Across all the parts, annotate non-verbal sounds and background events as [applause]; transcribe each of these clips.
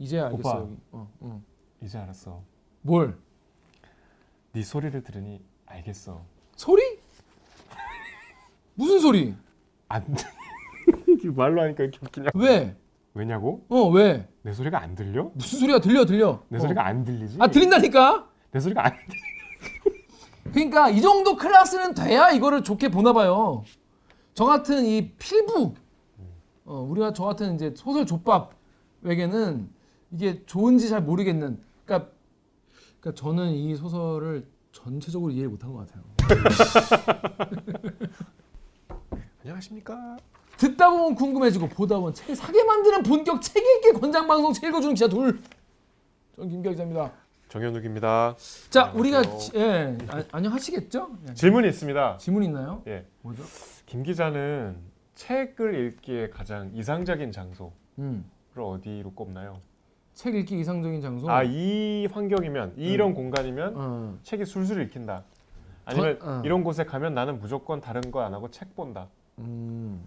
이제 알겠어. 오빠. 어, 어. 이제 알았어. 뭘? 네 소리를 들으니 알겠어. 소리? 무슨 소리? 안 [laughs] 말로 하니까 이렇게 웃기냐? 왜? 왜냐고? 어 왜? 내 소리가 안 들려? 무슨 소리가 들려 들려? 내 어. 소리가 안 들리지? 아 들린다니까. 내 소리가 안 들려. 그러니까 이 정도 클래스는 돼야 이거를 좋게 보나 봐요. 저 같은 이 필부, 어, 우리가 저 같은 이제 소설 족밥에게는 이게 좋은지 잘 모르겠는. 그러니까, 그러니까 저는 이 소설을 전체적으로 이해 못한 것 같아요. [laughs] 안녕하십니까? 듣다 보면 궁금해지고 보다 보면 책 사게 만드는 본격 책 읽기 권장 방송 책 읽어주는 기자 둘. 전 김기아 기자입니다. 정현욱입니다. 자, 우리가 안녕하세요. 지- 예 아, 안녕하시겠죠? 질문이 있습니다. 질문 있나요? 예, 뭐죠? 김 기자는 책을 읽기에 가장 이상적인 장소를 음, 어디로 꼽나요? 책 읽기 이상적인 장소. 아, 이 환경이면 이런 공간이면 어. 책이 술술 읽힌다. 아니면 저- 어. 이런 곳에 가면 나는 무조건 다른 거 안 하고 책 본다. 음.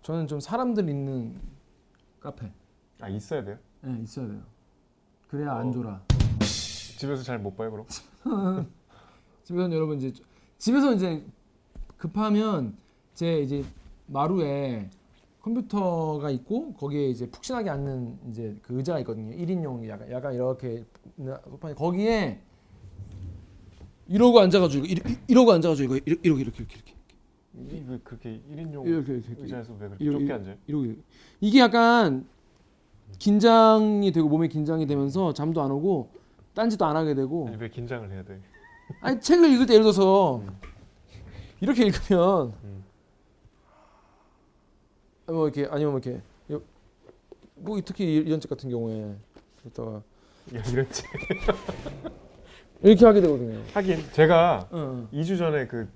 저는 좀 사람들 있는 카페 아 있어야 돼요? 예, 있어야 돼요. 그래야 어. 안 졸아. 집에서 잘 못 봐요 그럼? [laughs] 집에서는 여러분 이제 집에서 이제 급하면 제 이제 마루에 컴퓨터가 있고 거기에 이제 푹신하게 앉는 이제 그 의자가 있거든요. 1인용 약간 약간 이렇게 소파에 거기에 이러고 앉아가지고 이러, 이러고 앉아가지고 이거 이렇게 이렇게 이렇게 이렇게 이- 왜 그렇게 1인용 이렇게 이렇게 이렇게 의자에서 왜 그렇게 이러- 좁게 이러- 앉아요? 이러고 이게 약간 긴장이 되고 몸에 긴장이 되면서 잠도 안 오고 딴짓도 안 하게 되고 아니 왜 긴장을 해야 돼? 아니 책을 읽을 때 예를 들어서 이렇게 읽으면 음. 뭐 이렇게 아니면 뭐 이렇게 요- 뭐 특히 이런 책 같은 경우에 야, 이런 책. [laughs] 이렇게 하게 되거든요. 하긴 제가 응. 2주 전에 그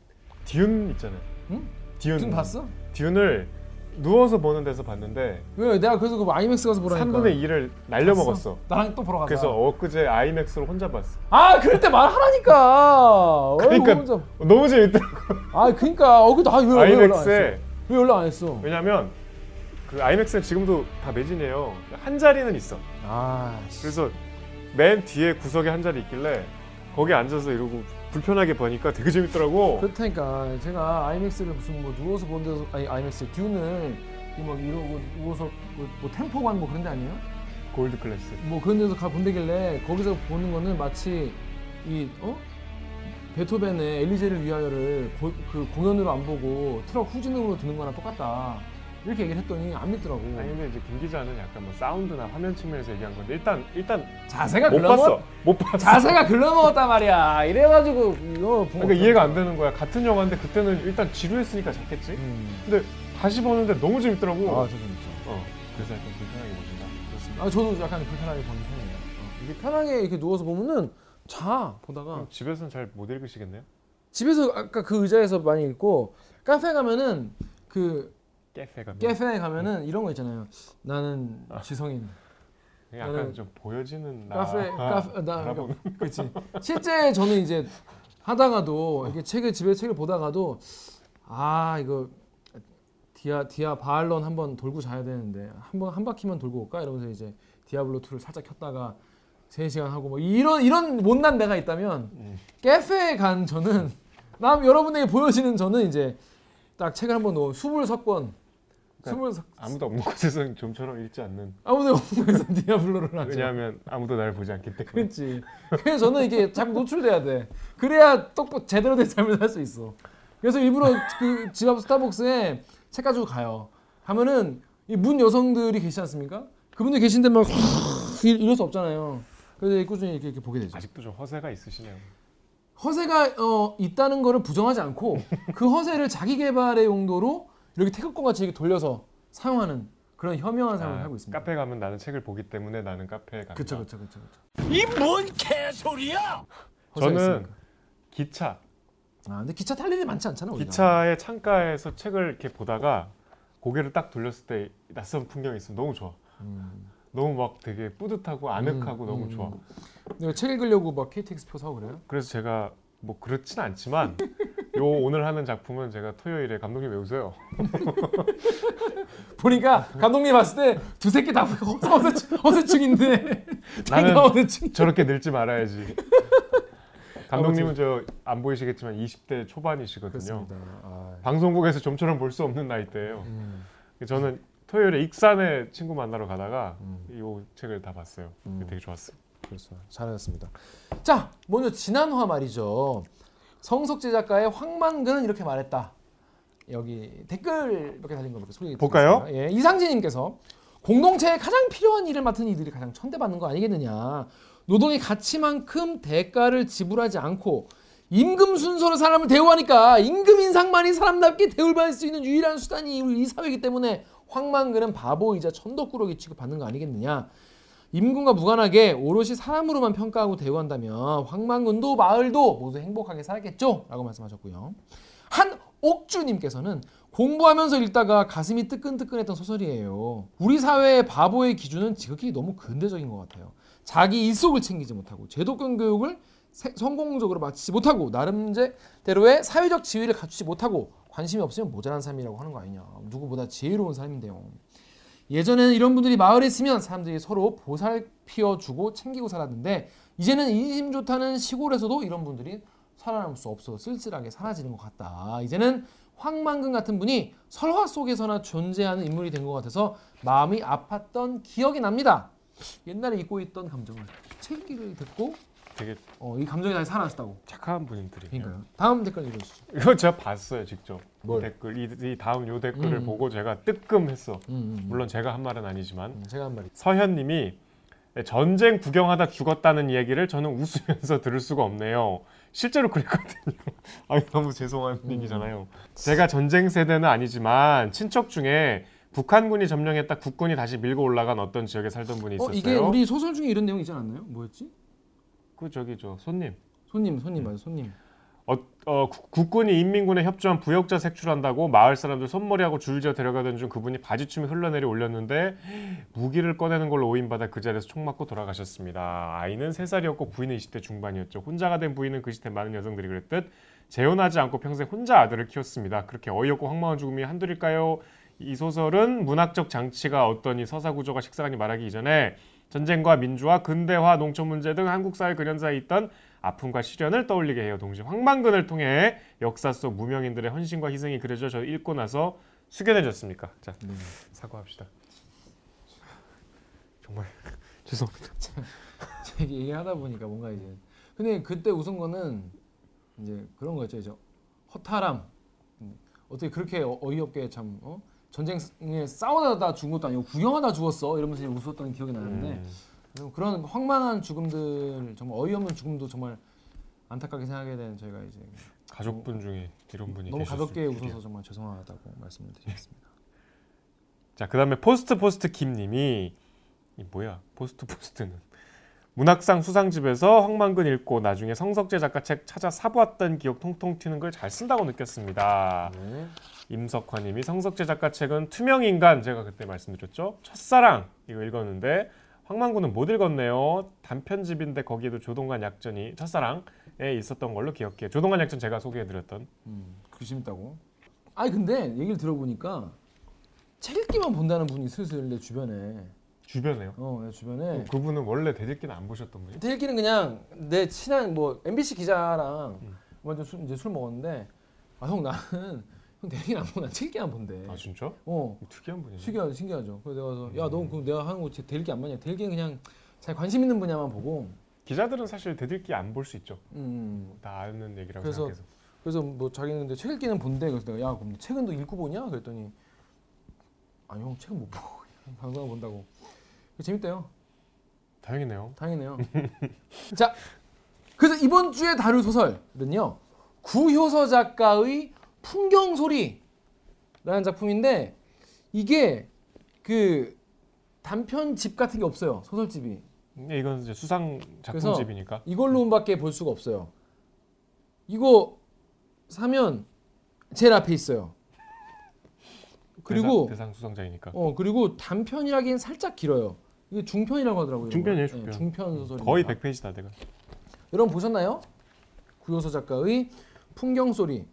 듀운 있잖아요. 응? 듀운. 봤어? 듀운을 누워서 보는 데서 봤는데 왜 내가 그래서 그 아이맥스 가서 보라니까. 3분의 2를 날려 먹었어. 나랑 또 보러 가자. 그래서 엊그제 아이맥스로 혼자 봤어. 아 그럴 때 말하라니까. 그러니까 혼자. 너무 재밌더라고. 아 그러니까 어 그도 아왜 왜 연락 안 했어? 왜 연락 안 했어? 왜냐면 그 아이맥스는 지금도 다 매진해요. 한 자리는 있어. 아 씨. 그래서 맨 뒤에 구석에 한 자리 있길래 거기 앉아서 이러고 불편하게 보니까 되게 재밌더라고. 그렇다니까 제가 아이맥스를 무슨 뭐 누워서 본 데서 아니 아이맥스 듀는 이막 이러고 누워서 뭐, 뭐 템포관 뭐 그런 데 아니에요? 골드 클래스. 뭐 그런 데서 가 본다길래 거기서 보는 거는 마치 이 어? 베토벤의 엘리제를 위하여를 고- 그 공연으로 안 보고 트럭 후진으로 듣는 거랑 똑같다 이렇게 얘기를 했더니 안 믿더라고 아니 근데 이제 김 기자는 약간 뭐 사운드나 화면 측면에서 얘기한 건데 일단 일단 자세가 못 글러먹 봤어. 못 봤어. 자세가 글러먹었단 말이야 이래가지고 이거 그러니까 이해가 안 되는 거야. 같은 영화인데 그때는 일단 지루했으니까 잤겠지. 음. 근데 다시 보는데 너무 재밌더라고. 아, 저 재밌죠. 어. 그래서 약간 불편하게 보신다. 그렇습니다. 아, 저도 약간 불편하게 보는 편이에요. 어, 이게 편하게 이렇게 누워서 보면은 자 보다가 집에서는 잘 못 읽으시겠네요? 집에서 아까 그 의자에서 많이 읽고 카페 가면은 그 깨페 가면. 카페에 가면은 이런 거 있잖아요. 나는 지성인. 약간 나는 좀 보여지는 나. 카페 카페 나 아, 알아보는. 그렇지. 실제 저는 이제 하다가도 이렇게 책을 집에 책을 보다가도 아 이거 디아 디아 바알론 한번 돌고 자야 되는데 한번 한 바퀴만 돌고 올까 이러면서 이제 디아블로 2를 살짝 켰다가 3시간 하고 뭐 이런 이런 못난 내가 있다면 음. 카페에 간 저는 [laughs] 남 여러분에게 보여지는 저는 이제 딱 책을 한번 놓 수불 석 석 아무도 없는 곳에서는 좀처럼 읽지 않는. 아무도 없는 곳에서 디아블로를 하죠. 왜냐하면 아무도 날 보지 않기 때문에. 그렇지. 그래서 저는 이게 자꾸 노출돼야 돼. 그래야 똑 제대로 된 삶을 살 수 있어. 그래서 일부러 그 집 앞 스타벅스에 책 가지고 가요. 가면은 이 문 여성들이 계시지 않습니까? 그분들 계신데 막 이럴 수 없잖아요. 그래서 꾸준히 이렇게, 이렇게 보게 되죠. 아직도 좀 허세가 있으시네요. 허세가 어, 있다는 거를 부정하지 않고 그 허세를 자기 개발의 용도로 이렇게 태극권 같이 이렇게 돌려서 사용하는 그런 현명한 삶을 아, 살고 있습니다. 카페 가면 나는 책을 보기 때문에 나는 카페에 간다. 그렇죠, 그렇죠, 그렇죠. 그렇죠. 이뭔 개소리야! 저는 있으니까. 기차, 아 근데 기차 탈 일이 많지 않잖아. 우리가. 기차의 창가에서 책을 이렇게 보다가 고개를 딱 돌렸을 때 낯선 풍경이 있으면 너무 좋아. 음. 너무 막 되게 뿌듯하고 아늑하고 음, 너무 음. 좋아. 내가 책 읽으려고 막 KTX 표 사고 그래요? 그래서 제가 뭐 그렇진 않지만 [laughs] 요 오늘 하는 작품은 제가 토요일에 감독님 왜 웃어요? [laughs] 보니까 감독님 봤을 때 두세 개다 어세충, 어세충인데 [laughs] 나는 어세충. 저렇게 늙지 말아야지. [laughs] 감독님은 저 안 보이시겠지만 20대 초반이시거든요. 그렇습니다. 아, 방송국에서 좀처럼 볼 수 없는 나이대예요. 음, 저는 토요일에 익산에 친구 만나러 가다가 음. 이 책을 다 봤어요. 음. 되게 좋았어요. 그렇죠. 잘하셨습니다. 자, 먼저 지난화 말이죠. 성석재 작가의 황만근은 이렇게 말했다. 여기 댓글 몇 개 달린 거몇개 소개해 볼까요? 예, 이상진님께서 공동체에 가장 필요한 일을 맡은 이들이 가장 천대받는 거 아니겠느냐. 노동의 가치만큼 대가를 지불하지 않고 임금 순서로 사람을 대우하니까 임금 인상만이 사람답게 대우받을 수 있는 유일한 수단이 이 사회이기 때문에 황만근은 바보이자 천덕꾸러기 취급받는 거 아니겠느냐. 임금과 무관하게 오롯이 사람으로만 평가하고 대우한다면 황만군도 마을도 모두 행복하게 살았겠죠? 라고 말씀하셨고요. 한 옥주님께서는 공부하면서 읽다가 가슴이 뜨끈뜨끈했던 소설이에요. 우리 사회의 바보의 기준은 지극히 너무 근대적인 것 같아요. 자기 일속을 챙기지 못하고 제도권 교육을 세- 성공적으로 마치지 못하고 나름대로의 사회적 지위를 갖추지 못하고 관심이 없으면 모자란 삶이라고 하는 거 아니냐. 누구보다 지혜로운 삶인데요. 예전에는 이런 분들이 마을에 있으면 사람들이 서로 보살피어 주고 챙기고 살았는데 이제는 인심 좋다는 시골에서도 이런 분들이 살아남을 수 없어 쓸쓸하게 사라지는 것 같다. 이제는 황만근 같은 분이 설화 속에서나 존재하는 인물이 된 것 같아서 마음이 아팠던 기억이 납니다. 옛날에 잊고 있던 감정을 책 읽기를 듣고 되게 어, 이 감정이 다시 살아났다고. 착한 분들이에요. 그러니까요. 다음 댓글 읽어주시죠. 이거 제가 봤어요 직접. 뭘? 댓글 이, 이 다음 요 댓글을 음. 보고 제가 뜨끔했어. 음, 음, 음. 물론 제가 한 말은 아니지만 음, 제가 한 말이. 서현님이 네, 전쟁 구경하다 죽었다는 이야기를 저는 웃으면서 들을 수가 없네요. 실제로 그랬거든요. [laughs] 아 너무 죄송한 음. 얘기잖아요. 제가 전쟁 세대는 아니지만 친척 중에 북한군이 점령했다 국군이 다시 밀고 올라간 어떤 지역에 살던 분이 어 있었어요. 이게 우리 소설 중에 이런 내용 있지 않았나요? 뭐였지? 그 저기 저 손님. 손님 손님 맞아 손님. 어, 어, 국- 국군이 인민군에 협조한 부역자 색출한다고 마을 사람들 손머리하고 줄지어 데려가던 중 그분이 바지춤이 흘러내려 올렸는데 무기를 꺼내는 걸로 오인받아 그 자리에서 총 맞고 돌아가셨습니다. 아이는 3살이었고 부인은 20대 중반이었죠. 혼자가 된 부인은 그 시대 많은 여성들이 그랬듯 재혼하지 않고 평생 혼자 아들을 키웠습니다. 그렇게 어이없고 황망한 죽음이 한둘일까요? 이 소설은 문학적 장치가 어떠니 서사구조가 식상하니 말하기 이전에 전쟁과 민주화, 근대화, 농촌 문제 등 한국 사회 근현사에 있던 아픔과 시련을 떠올리게 해요. 동시에 황만근을 통해 역사 속 무명인들의 헌신과 희생이 그려져 저 읽고 나서 숙연해졌습니까? 자 사과합시다. 정말 [laughs] 죄송합니다. 제가 얘기하다 보니까 뭔가 이제 근데 그때 웃은 거는 이제 그런 거였죠 이제 허탈함 음, 어떻게 그렇게 어- 어이없게 참 어? 전쟁에 싸우다 죽은 것도 아니고 구경하다 죽었어 이러면서 웃었던 기억이 나는데 음, 그런 황망한 죽음들 정말 어이없는 죽음도 정말 안타깝게 생각하게 되는 저희가 이제 가족분 중에 이런 분이 너무 가볍게 줄이야. 웃어서 정말 죄송하다고 말씀을 드리겠습니다. 자, 그다음에 포스트 포스트 김님이 이 뭐야? 포스트 포스트는 문학상 수상집에서 황만근 읽고 나중에 성석재 작가 책 찾아 사보았던 기억 통통 튀는 걸 잘 쓴다고 느꼈습니다. 네. 임석환님이 성석재 작가 책은 투명 인간 제가 그때 말씀드렸죠. 첫사랑 이거 읽었는데 황만근은 못 읽었네요. 단편집인데 거기에도 조동관 약전이 첫사랑에 있었던 걸로 기억해요. 조동관 약전 제가 소개해드렸던 음, 그 재밌다고. 아니 근데 얘기를 들어보니까 책 읽기만 본다는 분이 슬슬 내 주변에 주변에요. 어, 내 주변에 그분은 원래 대들기는 안 보셨던 분이에요. 대기는 그냥 내 친한 뭐 MBC 기자랑 음. 먼저 술, 이제 술 먹었는데 아 형 나는 형 대기는 안 난책 읽기만 본대. 아 진짜? 어 특이한 분이네. 신기하죠 신기하죠. 그래서 내가 음. 가서 야너 그럼 내가 하는 거 대기 안 맞냐? 대기는 그냥 자기 관심 있는 분야만 보고. 기자들은 사실 대들기 안 볼 수 있죠. 음 다 아는 얘기라고 그래서 생각해서. 그래서 뭐 자기는 근데 책 읽기는 본대 그래서 내가 야 그럼 책은 너 읽고 보냐 그랬더니 아니 형 책은 못 보고 방송만 본다고 재밌대요 다행이네요. 다행이네요 [laughs] 자 그래서 이번 주에 다룰 소설은요 구효서 작가의 풍경 소리라는 작품인데 이게 그 단편 집 같은 게 없어요 소설집이 네, 이건 이제 수상 작품집이니까. 이걸로밖에 볼 수가 없어요. 이거 사면 제일 앞에 있어요. 그리고 대상, 대상 수상자이니까. 어 그리고 단편이라기엔 살짝 길어요. 이게 중편이라고 하더라고요. 중편이에요, 거. 중편. 네, 중편 소설. 거의 100페이지다 내가. 여러분 보셨나요? 구효서 작가의 풍경 소리.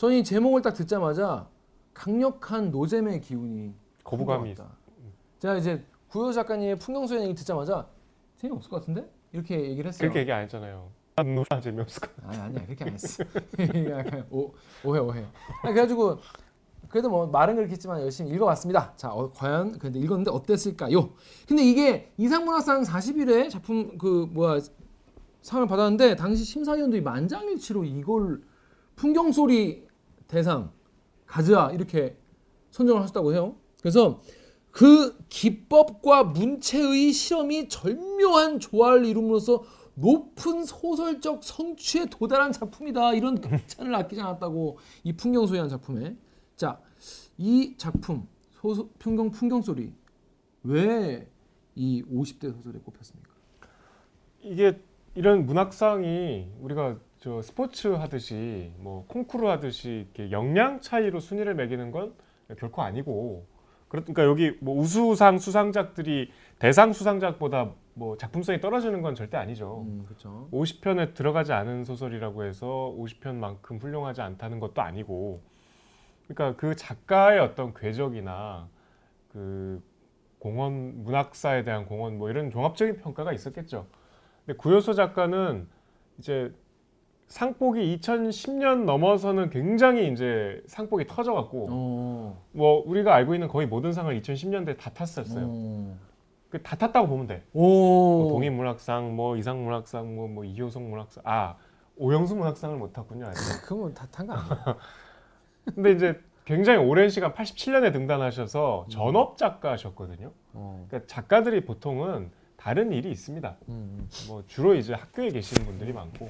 저는 이 제목을 딱 듣자마자 강력한 노잼의 기운이 거부감이 풍겨왔다. 제가 이제 구효 작가님의 풍경소년 얘기 듣자마자 재미없을 것 같은데? 이렇게 얘기를 했어요. 그렇게 얘기 안 했잖아요. 난 놀아 재미없을 것. 아니 아니야 그렇게 안 했어. [laughs] 오, 오해 오해. 아니, 그래가지고 그래도 뭐 말은 그렇게 했지만 열심히 읽어봤습니다. 자 어, 과연 근데 읽었는데 어땠을까요? 근데 이게 이상문학상 40일에 작품 그 뭐야 상을 받았는데 당시 심사위원들이 만장일치로 이걸 풍경 소리 대상 가즈아 이렇게 선정을 하셨다고 해요. 그래서 그 기법과 문체의 실험이 절묘한 조화를 이룸으로써 높은 소설적 성취에 도달한 작품이다. 이런 극찬을 아끼지 않았다고 이 풍경소리한 작품에. 자, 이 작품 소소, 풍경 풍경소리 왜 이 50대 소설에 꼽혔습니까? 이게 이런 문학상이 우리가 저 스포츠 하듯이 뭐 콩쿠르 하듯이 이렇게 역량 차이로 순위를 매기는 건 결코 아니고 그러니까 여기 뭐 우수상 수상작들이 대상 수상작보다 뭐 작품성이 떨어지는 건 절대 아니죠. 음, 그렇죠. 50편에 들어가지 않은 소설이라고 해서 50편만큼 훌륭하지 않다는 것도 아니고 그러니까 그 작가의 어떤 궤적이나 그 공헌 문학사에 대한 공헌 뭐 이런 종합적인 평가가 있었겠죠. 근데 구효소 작가는 이제 상복이 2010년 넘어서는 굉장히 이제 상복이 터져갖고 어. 뭐 우리가 알고 있는 거의 모든 상을 2010년대에 다 탔었어요. 어. 그다 탔다고 보면 돼. 오. 뭐 동인문학상, 뭐 이상문학상, 뭐, 뭐 이효성 문학상, 아 오영수 문학상을 못 탔군요. 아직. [laughs] 그건 다 탄 거 아니야. [laughs] 근데 이제 굉장히 오랜 시간 87년에 등단하셔서 전업 작가셨거든요. 어. 그러니까 작가들이 보통은 다른 일이 있습니다. 음. 뭐 주로 이제 학교에 계시는 분들이 많고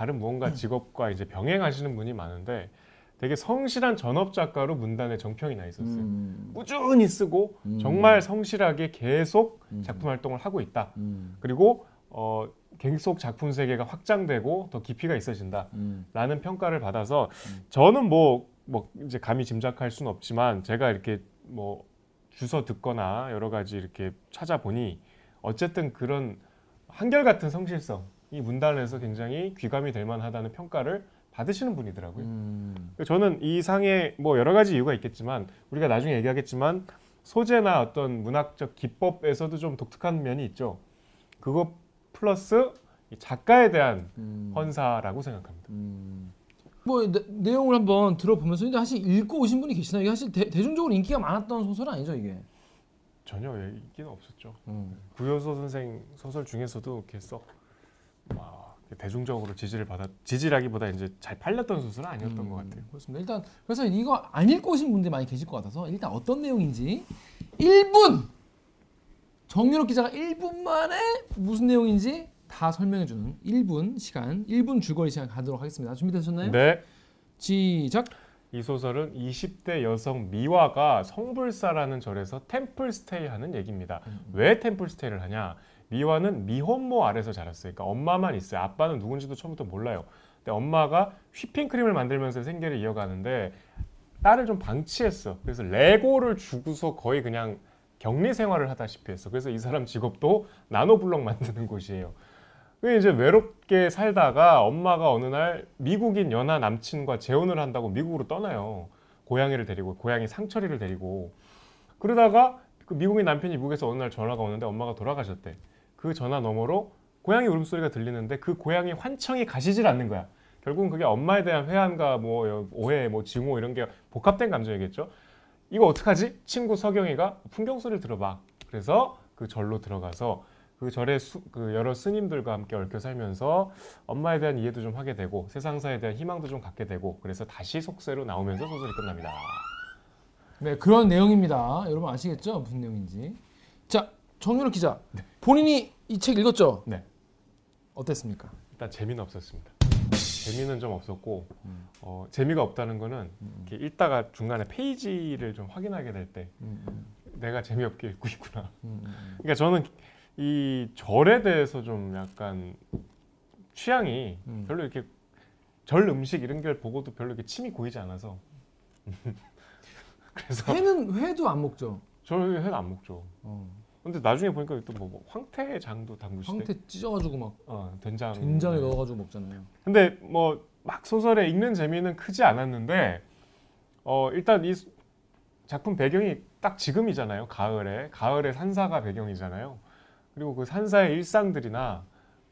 다른 무언가 직업과 이제 병행하시는 분이 많은데 되게 성실한 전업 작가로 문단에 정평이 나 있었어요. 음. 꾸준히 쓰고 음. 정말 성실하게 계속 음. 작품 활동을 하고 있다. 음. 그리고 어, 계속 작품 세계가 확장되고 더 깊이가 있어진다. 음. 라는 평가를 받아서 음. 저는 뭐, 뭐 이제 감히 짐작할 수는 없지만 제가 이렇게 뭐 주워 듣거나 여러 가지 이렇게 찾아보니 어쨌든 그런 한결같은 성실성 이 문단에서 굉장히 귀감이 될 만하다는 평가를 받으시는 분이더라고요. 음. 저는 이 상에 뭐 여러 가지 이유가 있겠지만 우리가 나중에 얘기하겠지만 소재나 어떤 문학적 기법에서도 좀 독특한 면이 있죠. 그거 플러스 이 작가에 대한 음. 헌사라고 생각합니다. 음. 뭐 내, 내용을 한번 들어보면서 근데 사실 읽고 오신 분이 계시나요? 이게 사실 대, 대중적으로 인기가 많았던 소설은 아니죠 이게. 전혀 얘기는 없었죠. 음. 구효소 선생 소설 중에서도 이렇게 썩 막, 대중적으로 지지를 받았 지지라기보다 이제 잘 팔렸던 소설은 아니었던 것 같아요. 그렇습니다. 일단 그래서 이거 안 읽고 오신 분들이 많이 계실 것 같아서 일단 어떤 내용인지 1분 정유럽 기자가 1분 만에 무슨 내용인지 다 설명해 주는 1분 시간, 1분 줄거리 시간 가도록 하겠습니다. 준비되셨나요? 네. 시작. 이 소설은 20대 여성 미화가 성불사라는 절에서 템플스테이하는 얘기입니다. 왜 템플스테이를 하냐? 미화는 미혼모 아래서 자랐어요. 그러니까 엄마만 있어요. 아빠는 누군지도 처음부터 몰라요. 근데 엄마가 휘핑크림을 만들면서 생계를 이어가는데 딸을 좀 방치했어. 그래서 레고를 주고서 거의 그냥 격리 생활을 하다시피 했어. 그래서 이 사람 직업도 나노블럭 만드는 곳이에요. 그 이제 외롭게 살다가 엄마가 어느 날 미국인 연하 남친과 재혼을 한다고 미국으로 떠나요. 고양이를 데리고 고양이 상철이를 데리고 그러다가 그 미국인 남편이 미국에서 어느 날 전화가 오는데 엄마가 돌아가셨대. 그 전화 너머로 고양이 울음소리가 들리는데 그 고양이 환청이 가시질 않는 거야. 결국은 그게 엄마에 대한 회한과 뭐 오해, 뭐 증오 이런 게 복합된 감정이겠죠. 이거 어떡하지? 친구 서경이가 풍경 소리를 들어봐. 그래서 그 절로 들어가서 그 절의 수, 그 여러 스님들과 함께 얽혀 살면서 엄마에 대한 이해도 좀 하게 되고 세상사에 대한 희망도 좀 갖게 되고 그래서 다시 속세로 나오면서 소설이 끝납니다. 네, 그런 내용입니다. 여러분 아시겠죠? 무슨 내용인지. 자, 정유럽 기자. 본인이 이 책 읽었죠? 네. 어땠습니까? 일단 재미는 없었습니다. 재미는 좀 없었고 어, 재미가 없다는 거는 이렇게 읽다가 중간에 페이지를 좀 확인하게 될때 음, 음, 내가 재미없게 읽고 있구나. 음, 음. 그러니까 저는 이 절에 대해서 좀 약간 취향이 음. 별로 이렇게 절 음식 이런 걸 보고도 별로 이렇게 침이 고이지 않아서 [laughs] 그래서 회는 회도 안 먹죠. 저는 회는 안 먹죠. 어. 근데 나중에 보니까 또 뭐 황태 장도 담그시대. 황태 찢어가지고 막 어, 된장. 된장에 네. 넣어가지고 먹잖아요. 근데 뭐 막 소설에 읽는 재미는 크지 않았는데 어 일단 이 작품 배경이 딱 지금이잖아요. 가을에 가을에 산사가 배경이잖아요. 그리고 그 산사의 일상들이나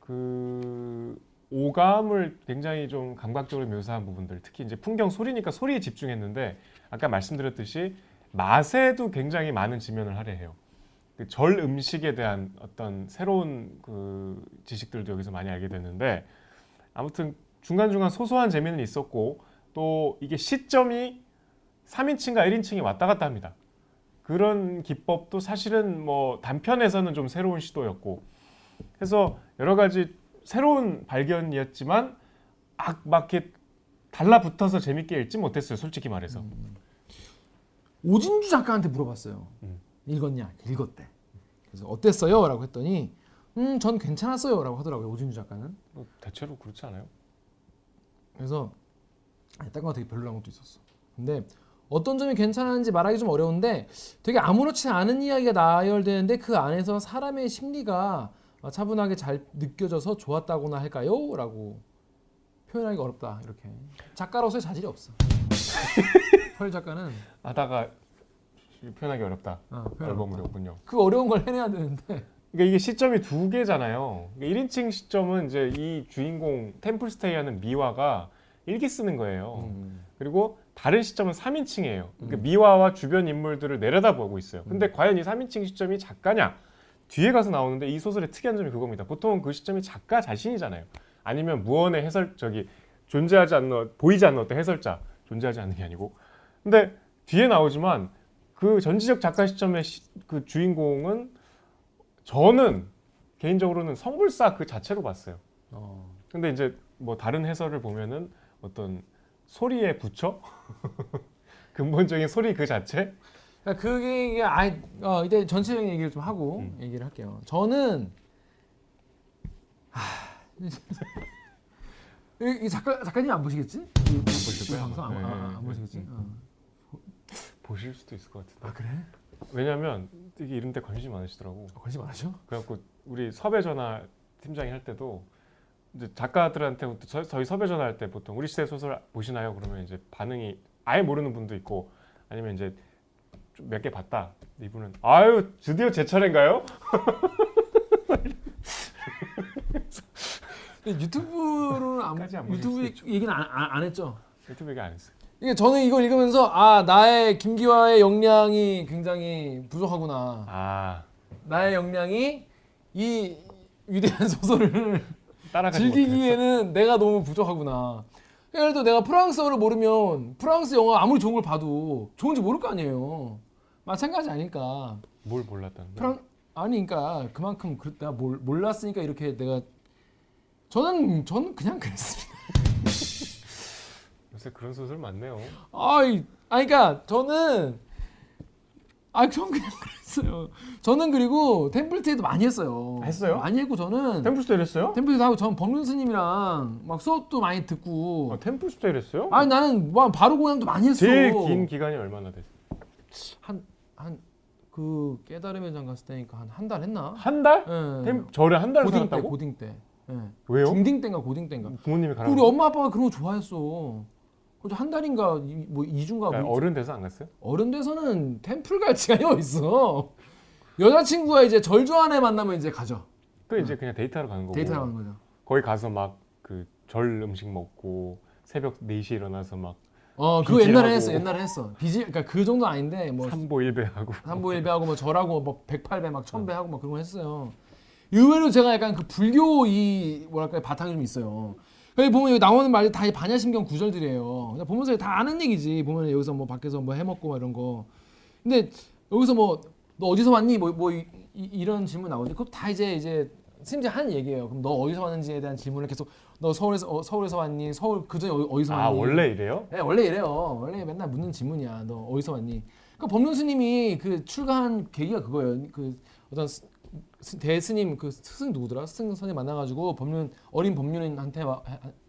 그 오감을 굉장히 좀 감각적으로 묘사한 부분들, 특히 이제 풍경 소리니까 소리에 집중했는데 아까 말씀드렸듯이 맛에도 굉장히 많은 지면을 할애해요. 그 절 음식에 대한 어떤 새로운 그 지식들도 여기서 많이 알게 됐는데 아무튼 중간중간 소소한 재미는 있었고 또 이게 시점이 3인칭과 1인칭이 왔다 갔다 합니다. 그런 기법도 사실은 뭐 단편에서는 좀 새로운 시도였고 해서 여러 가지 새로운 발견이었지만 악막 이렇게 달라붙어서 재밌게 읽지 못했어요. 솔직히 말해서. 오진주 작가한테 물어봤어요. 음. 읽었냐? 읽었대. 그래서 어땠어요? 라고 했더니 음, 전 괜찮았어요. 라고 하더라고요. 오진주 작가는. 뭐 대체로 그렇지 않아요? 그래서 아니, 딴거 되게 별로란 것도 있었어. 근데 어떤 점이 괜찮은지 말하기 좀 어려운데 되게 아무렇지 않은 이야기가 나열되는데 그 안에서 사람의 심리가 차분하게 잘 느껴져서 좋았다고나 할까요? 라고 표현하기 어렵다. 이렇게. 작가로서의 자질이 없어. [laughs] 펄 작가는 하다가 표현하기 어렵다. 어, 표현 앨범이었군요. 그 어려운 걸 해내야 되는데 그러니까 이게 시점이 두 개잖아요. 1인칭 시점은 이제 이 주인공 템플스테이하는 미화가 일기 쓰는 거예요. 음. 그리고 다른 시점은 3인칭이에요. 그러니까 미화와 주변 인물들을 내려다보고 있어요. 근데 과연 이 3인칭 시점이 작가냐? 뒤에 가서 나오는데 이 소설의 특이한 점이 그겁니다. 보통은 그 시점이 작가 자신이잖아요. 아니면 무언의 해설 저기 존재하지 않는 보이지 않는 어떤 해설자 존재하지 않는 게 아니고. 근데 뒤에 나오지만 그 전지적 작가 시점의 시- 그 주인공은 저는 개인적으로는 성불사 그 자체로 봤어요. 어. 근데 이제 뭐 다른 해설을 보면은 어떤 소리의 부처 [laughs] 근본적인 소리 그 자체 그러니까 그게 아이 어 이제 전체적인 얘기를 좀 하고 음. 얘기를 할게요. 저는 하... 이, 이 작가 작가님 안 보시겠지? 안 보실 거예요, 방송 안, 아마. 아, 네, 안 네, 보시겠지? 네. 어. 보실 수도 있을 것 같은데 아 그래? 왜냐면 되게 이런 데 관심이 많으시더라고 관심 많으셔? 그래갖고 우리 섭외 전화 팀장이 할 때도 이제 작가들한테 저, 저희 섭외 전화 할 때 보통 우리 시대 소설 보시나요? 그러면 이제 반응이 아예 모르는 분도 있고 아니면 이제 몇 개 봤다 이분은 아유 드디어 제 차례인가요? [laughs] 유튜브로는 안 보실 유튜브. 얘기는 안, 안, 안 했죠. 유튜브 얘기 안 했어요 이게 저는 이걸 읽으면서 아 나의 김기화의 역량이 굉장히 부족하구나. 아 나의 역량이 이 위대한 [laughs] 소설을 즐기기에는 내가 너무 부족하구나. 예를 들어 내가 프랑스어를 모르면 프랑스 영화 아무리 좋은 걸 봐도 좋은지 모를 거 아니에요. 마찬가지 아닐까. 뭘 몰랐다는 거야? 프랑 아니 그러니까 그만큼 그, 내가 몰, 몰랐으니까 이렇게 내가 저는 저는 그냥 그랬습니다. 요새 그런 소설 많네요. 아이 아니 그러니까 저는 아 저는 그냥 그랬어요. 저는 그리고 템플트에도 많이 했어요. 했어요? 많이 했고 저는 템플스테이 했어요? 템플트 하고 전 법륜 스님이랑 막 수업도 많이 듣고 아, 템플스테이 했어요? 아니 나는 뭐 바로 공양도 많이 했어. 제일 긴 기간이 얼마나 됐어요? 한한 그 깨달음의 장 갔을 때니까 한 한 달 했나? 한 달? 예. 템 절에 한 달을 고딩 때 살았다고? 고딩 때. 예. 왜요? 중딩 때인가 고딩 때인가. 부모님이 가라고. 우리 엄마 아빠가 그런 거 좋아했어. 그래서 한 달인가 이- 뭐 2주인가 그러니까 뭐 어른 돼서 안 갔어요? 어른 돼서는 템플 갈 시간이 어딨어. 여자친구가 이제 절 좋아하는 애 만나면 이제 가죠. 그 이제 그냥 데이트하러 가는 거고. 데이트하러 가는 거죠. 거기 가서 막 그 절 음식 먹고 새벽 4시에 일어나서 막 어, 그거. 옛날에 했어. 옛날에 했어. 비지 그러니까 그 정도 아닌데 뭐 삼보 일배하고 삼보 일배하고 뭐 절하고 뭐 108배 막 1000배 하고 막 그런 거 했어요. 의외로 제가 약간 그 불교 이 뭐랄까 바탕이 좀 있어요. 여기 보면 여기 나오는 말이 다 반야신경 구절들이에요. 보면서 다 아는 얘기지. 보면 여기서 뭐 밖에서 뭐 해먹고 막 이런 거. 근데 여기서 뭐 너 어디서 왔니? 뭐, 뭐 이, 이, 런 질문 나오는데 그거 다 이제 이제 스님들이 하는 얘기예요. 그럼 너 어디서 왔는지에 대한 질문을 계속 너 서울에서 어, 서울에서 왔니? 서울 그전에 어- 어디서 왔니? 아 원래 이래요? 네, 원래 이래요. 원래 맨날 묻는 질문이야. 너 어디서 왔니? 그 법륜 스님이 그 출가한 계기가 그거예요. 그 어떤 대스님 그 스승 누구더라? 스승 선생 만나가지고 법륜 어린 법륜인한테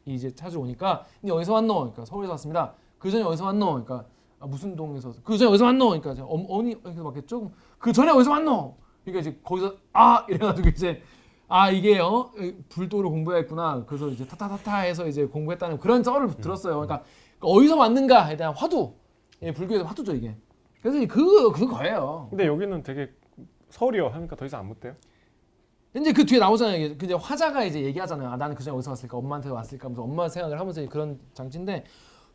이제 찾으러 오니까 니 어디서 왔노? 그러니까 서울에서 왔습니다. 그 전에 어디서 왔노? 그러니까 아, 무슨 동에서 그 전에 어디서 왔노? 그러니까 저 어, 어머니 이렇게 맞겠죠? 그 전에 어디서 왔노? 그러니까 이제 거기서 아 이래가지고 이제 아 이게 어 불도를 공부했구나. 그래서 이제 타타타타 해서 이제 공부했다는 그런 썰을 들었어요. 그러니까 어디서 왔는가에 대한 화두. 예, 불교에서 화두죠 이게. 그래서 그 그거예요. 근데 여기는 되게 서울이요 하니까 더 이상 안 묻대요. 이제 그 뒤에 나오잖아요. 이제 화자가 이제 얘기하잖아요. 아, 나는 그전에 어디서 왔을까? 엄마한테 왔을까? 하면서 엄마 생각을 하면서 그런 장치인데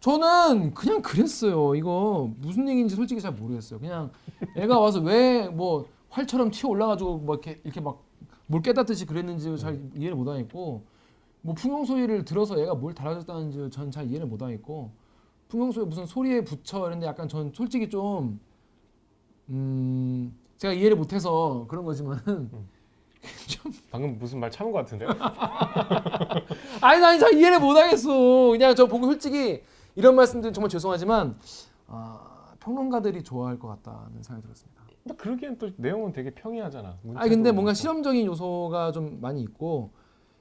저는 그냥 그랬어요. 이거 무슨 얘기인지 솔직히 잘 모르겠어요. 그냥 애가 와서 왜 뭐 활처럼 튀어 올라가지고 뭐 이렇게 이렇게 막 뭘 깨닫듯이 그랬는지 잘 이해를 못 하겠고 뭐 풍경 소리를 들어서 얘가 뭘 달아줬다는지 전 잘 이해를 못 하겠고 풍경 소리 무슨 소리에 붙여 이런데 약간 전 솔직히 좀 음. 제가 이해를 못해서 그런 거지만은 [laughs] 방금 무슨 말 참은 것 같은데요? [laughs] 아니 난잘 이해를 못하겠어. 그냥 저 보고 솔직히 이런 말씀드리면 정말 죄송하지만 아, 평론가들이 좋아할 것 같다는 생각이 들었습니다. 근데 그러기엔 또 내용은 되게 평이하잖아. 아니 근데 뭔가 문자도 실험적인 요소가 좀 많이 있고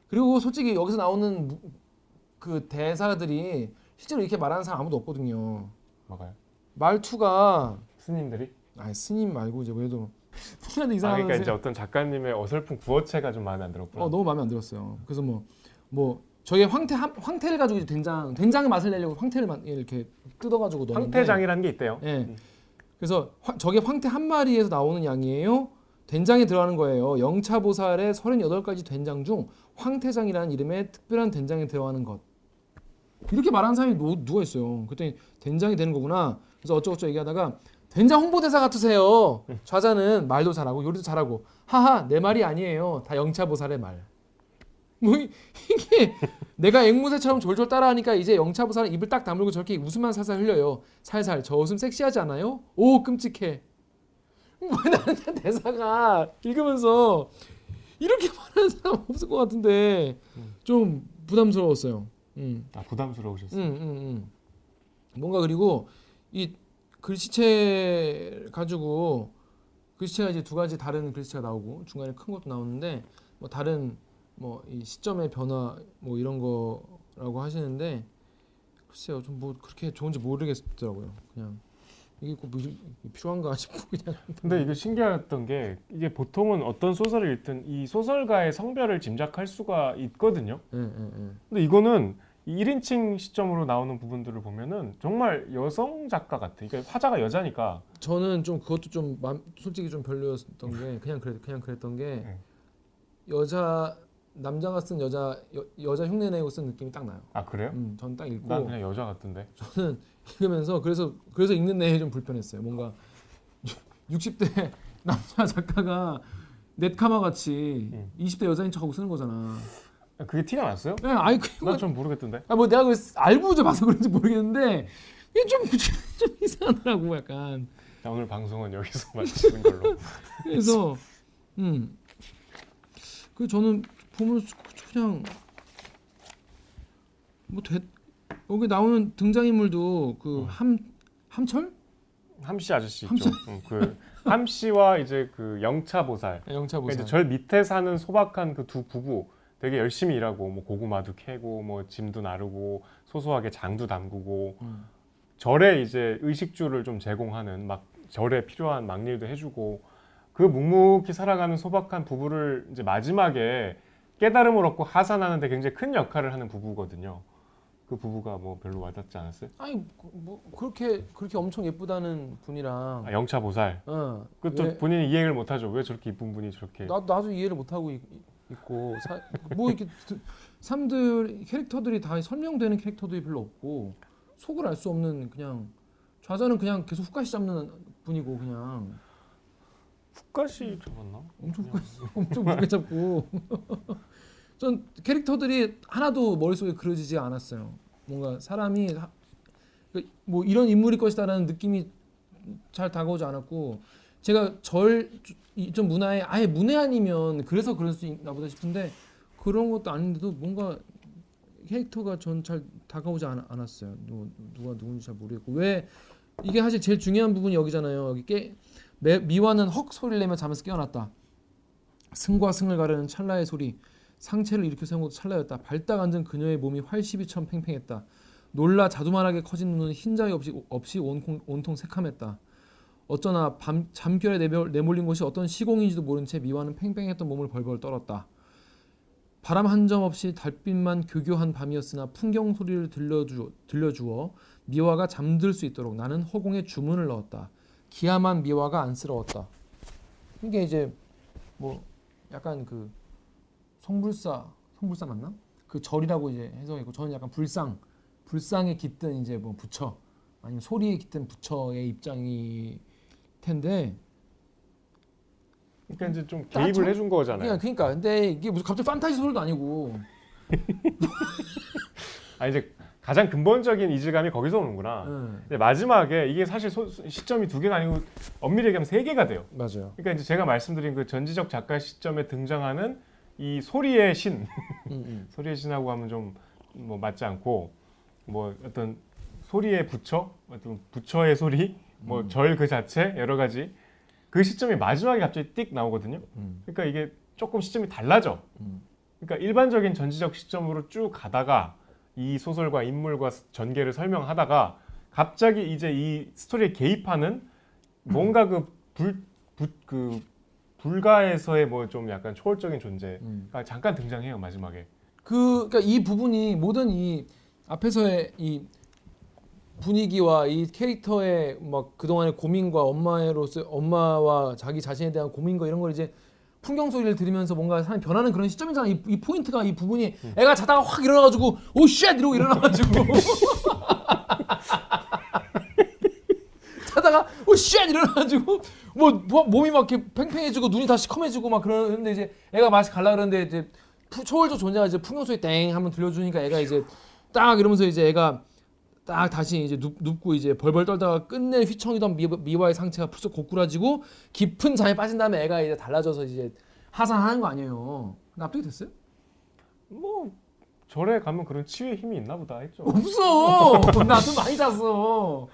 그리고 솔직히 여기서 나오는 무- 그 대사들이 실제로 이렇게 말하는 사람 아무도 없거든요. 막아요. 말투가 스님들이. 아니 스님 말고 이제 그래도 [laughs] 스님한테 아, 이상한 그러니까 이제 어떤 작가님의 어설픈 구어체가 좀 마음에 안 들었구나. 어 너무 마음에 안 들었어요. 그래서 뭐뭐 저게 황태 함- 황태를 가지고 이제 된장 된장의 맛을 내려고 황태를 만- 이렇게 뜯어가지고 넣는데 황태장이라는 게 있대요. 예. 그래서 화- 저게 황태 한 마리에서 나오는 양이에요. 된장에 들어가는 거예요. 영차보살의 38가지 된장 중 황태장이라는 이름의 특별한 된장에 들어가는 것. 이렇게 말하는 사람이 노- 누가 있어요. 그랬더니 된장이 되는 거구나. 그래서 어쩌고저쩌고 얘기하다가 된장 홍보대사 같으세요. 좌자는 말도 잘하고 요리도 잘하고 하하 내 말이 아니에요. 다 영차보살의 말. 뭐 이- 이게 내가 앵무새처럼 졸졸 따라하니까 이제 영차보살은 입을 딱 다물고 저렇게 웃음만 살살 흘려요. 살살 저 웃음 섹시하지 않아요? 오 끔찍해. 뭐 나는 대사가 읽으면서 이렇게 말하는 사람 없을 것 같은데 좀 부담스러웠어요. 음. 아 부담스러우셨어요. 음, 음, 음. 뭔가 그리고 이 글씨체 가지고 글씨체가 이제 두 가지 다른 글씨체가 나오고 중간에 큰 것도 나오는데 뭐 다른 뭐 이 시점의 변화 뭐 이런 거라고 하시는데 글쎄요 좀 뭐 그렇게 좋은지 모르겠더라고요 그냥 이게 꼭 미- 필요한가 싶고 그냥 근데 이게 신기했던 게 이게 보통은 어떤 소설을 읽든 이 소설가의 성별을 짐작할 수가 있거든요. 예, 예, 예. 근데 이거는 1인칭 시점으로 나오는 부분들을 보면은 정말 여성 작가 같아. 그러니까 화자가 여자니까 저는 좀 그것도 좀 맘, 솔직히 좀 별로였던 게 그냥 그래 그냥 그랬던 게 네. 여자 남자가 쓴 여자 여, 여자 흉내 내고 쓴 느낌이 딱 나요. 아 그래요? 음, 전 딱 읽고 난 그냥 여자 같은데. 저는 [laughs] 읽으면서 그래서 그래서 읽는 내용이 좀 불편했어요. 뭔가 [laughs] 60대 남자 작가가 넷카마 같이 음. 20대 여자인 척하고 쓰는 거잖아. 그게 티가 났어요? 네, 아이 그거 난좀 모르겠던데. 아, 뭐 내가 그 알고 좀 봐서 그런지 모르겠는데 이게 좀, [laughs] 좀 이상하더라고 약간. 자, 오늘 방송은 여기서 [laughs] 마치는 걸로. 그래서 음. 그 저는 보면서 그냥 뭐 대, 여기 나오는 등장 인물도 그함 함철 함씨 아저씨 함씨. 있죠. 응, 그 함씨와 이제 그 영차 보살. 영차 그러니까 보살. 이제 절 밑에 사는 소박한 그 두 부부 되게 열심히 일하고 뭐 고구마도 캐고 뭐 짐도 나르고 소소하게 장도 담그고 음. 절에 이제 의식주를 좀 제공하는 막 절에 필요한 막일도 해주고 그 묵묵히 살아가는 소박한 부부를 이제 마지막에 깨달음을 얻고 하산하는데 굉장히 큰 역할을 하는 부부거든요. 그 부부가 뭐 별로 와닿지 않았어요? 아니 그- 뭐 그렇게 그렇게 엄청 예쁘다는 분이랑 아, 영차 보살. 어, 왜- 본인이 이해를 못하죠. 왜 저렇게 이쁜 분이 저렇게 나 나도 이해를 못 하고 있고 사, 뭐 이렇게 드- 사람들 캐릭터들이 다 설명되는 캐릭터들이 별로 없고 속을 알 수 없는 그냥 좌자는 그냥 계속 훅가시 잡는 분이고 그냥 훅가시 잡았나? 엄청 엄청 무게 잡고 [laughs] 전 캐릭터들이 하나도 머릿속에 그려지지 않았어요. 뭔가 사람이 하- 그뭐 이런 인물일 것이다라는 느낌이 잘 다가오지 않았고 제가 절 좀 문화에 아예 문외 아니면 그래서 그럴 수 있나 보다 싶은데 그런 것도 아닌데도 뭔가 캐릭터가 전 잘 다가오지 않, 않았어요. 누, 누가 누군지 잘 모르겠고 왜 이게 사실 제일 중요한 부분이 여기잖아요. 여기 깨, 매, 미화는 헉 소리를 내며 잠에서 깨어났다. 승과 승을 가르는 찰나의 소리. 상체를 일으켜 세운 것도 찰나였다. 발딱 앉은 그녀의 몸이 활시비처럼 팽팽했다. 놀라 자두만하게 커진 눈은 흰자위 없이, 없이 온통, 온통 새카맸다. 어쩌나 밤 잠결에 내몰, 내몰린 것이 어떤 시공인지도 모른 채 미화는 팽팽했던 몸을 벌벌 떨었다. 바람 한 점 없이 달빛만 교교한 밤이었으나 풍경 소리를 들려주, 들려주어 미화가 잠들 수 있도록 나는 허공에 주문을 넣었다. 기야만 미화가 안쓰러웠다. 이게 이제 뭐 약간 그 성불사 성불사 맞나? 그 절이라고 이제 해석했고 저는 약간 불상 불상에 깃든 이제 뭐 부처 아니면 소리에 깃든 부처의 입장이 텐데 그러니까 이제 좀나 개입을 참- 해준 거잖아요. 그냥 그러니까 근데 이게 무슨 갑자기 판타지 소설도 아니고 [laughs] 아 이제 가장 근본적인 이질감이 거기서 오는구나. 응. 근데 마지막에 이게 사실 소- 시점이 두 개가 아니고 엄밀히 얘기하면 세 개가 돼요. 맞아요. 그러니까 이제 제가 말씀드린 그 전지적 작가 시점에 등장하는 이 소리의 신, 응, 응. [laughs] 소리의 신하고 하면 좀 뭐 맞지 않고 뭐 어떤 소리의 부처, 어떤 부처의 소리, 뭐 절 그 자체 여러 가지 그 시점이 마지막에 갑자기 띡 나오거든요. 음. 그러니까 이게 조금 시점이 달라져. 음. 그러니까 일반적인 전지적 시점으로 쭉 가다가 이 소설과 인물과 전개를 설명하다가 갑자기 이제 이 스토리에 개입하는 뭔가 그 불 그 불가에서의 뭐 좀 약간 초월적인 존재가 음. 잠깐 등장해요 마지막에. 그 그러니까 이 부분이 모든 이 앞에서의 이 분위기와 이 캐릭터의 막 그동안의 고민과 엄마로서 엄마와 자기 자신에 대한 고민과 이런 걸 이제 풍경 소리를 들으면서 뭔가 사람이 변하는 그런 시점이잖아. 이, 이 포인트가 이 부분이 애가 자다가 확 일어나가지고 오쉣 이러고 일어나가지고. [laughs] 자다가 오쉣 일어나가지고 뭐, 뭐 몸이 막 이렇게 팽팽해지고 눈이 다 시커매지고 막 그러는데 이제 애가 맛이 갈라 그러는데 이제 푸- 초월적 존재가 이제 풍경 소리 땡 한번 들려주니까 애가 이제 딱 이러면서 이제 애가 딱 다시 이제 눕, 눕고 이제 벌벌 떨다가 끝내 휘청이던 미, 미와의 상체가 풀썩 고꾸라지고 깊은 잠에 빠진 다음에 애가 이제 달라져서 이제 하산하는 거 아니에요. 납득이 됐어요? 뭐 절에 가면 그런 치유의 힘이 있나 보다 했죠. [laughs] 없어. 나도 많이 잤어.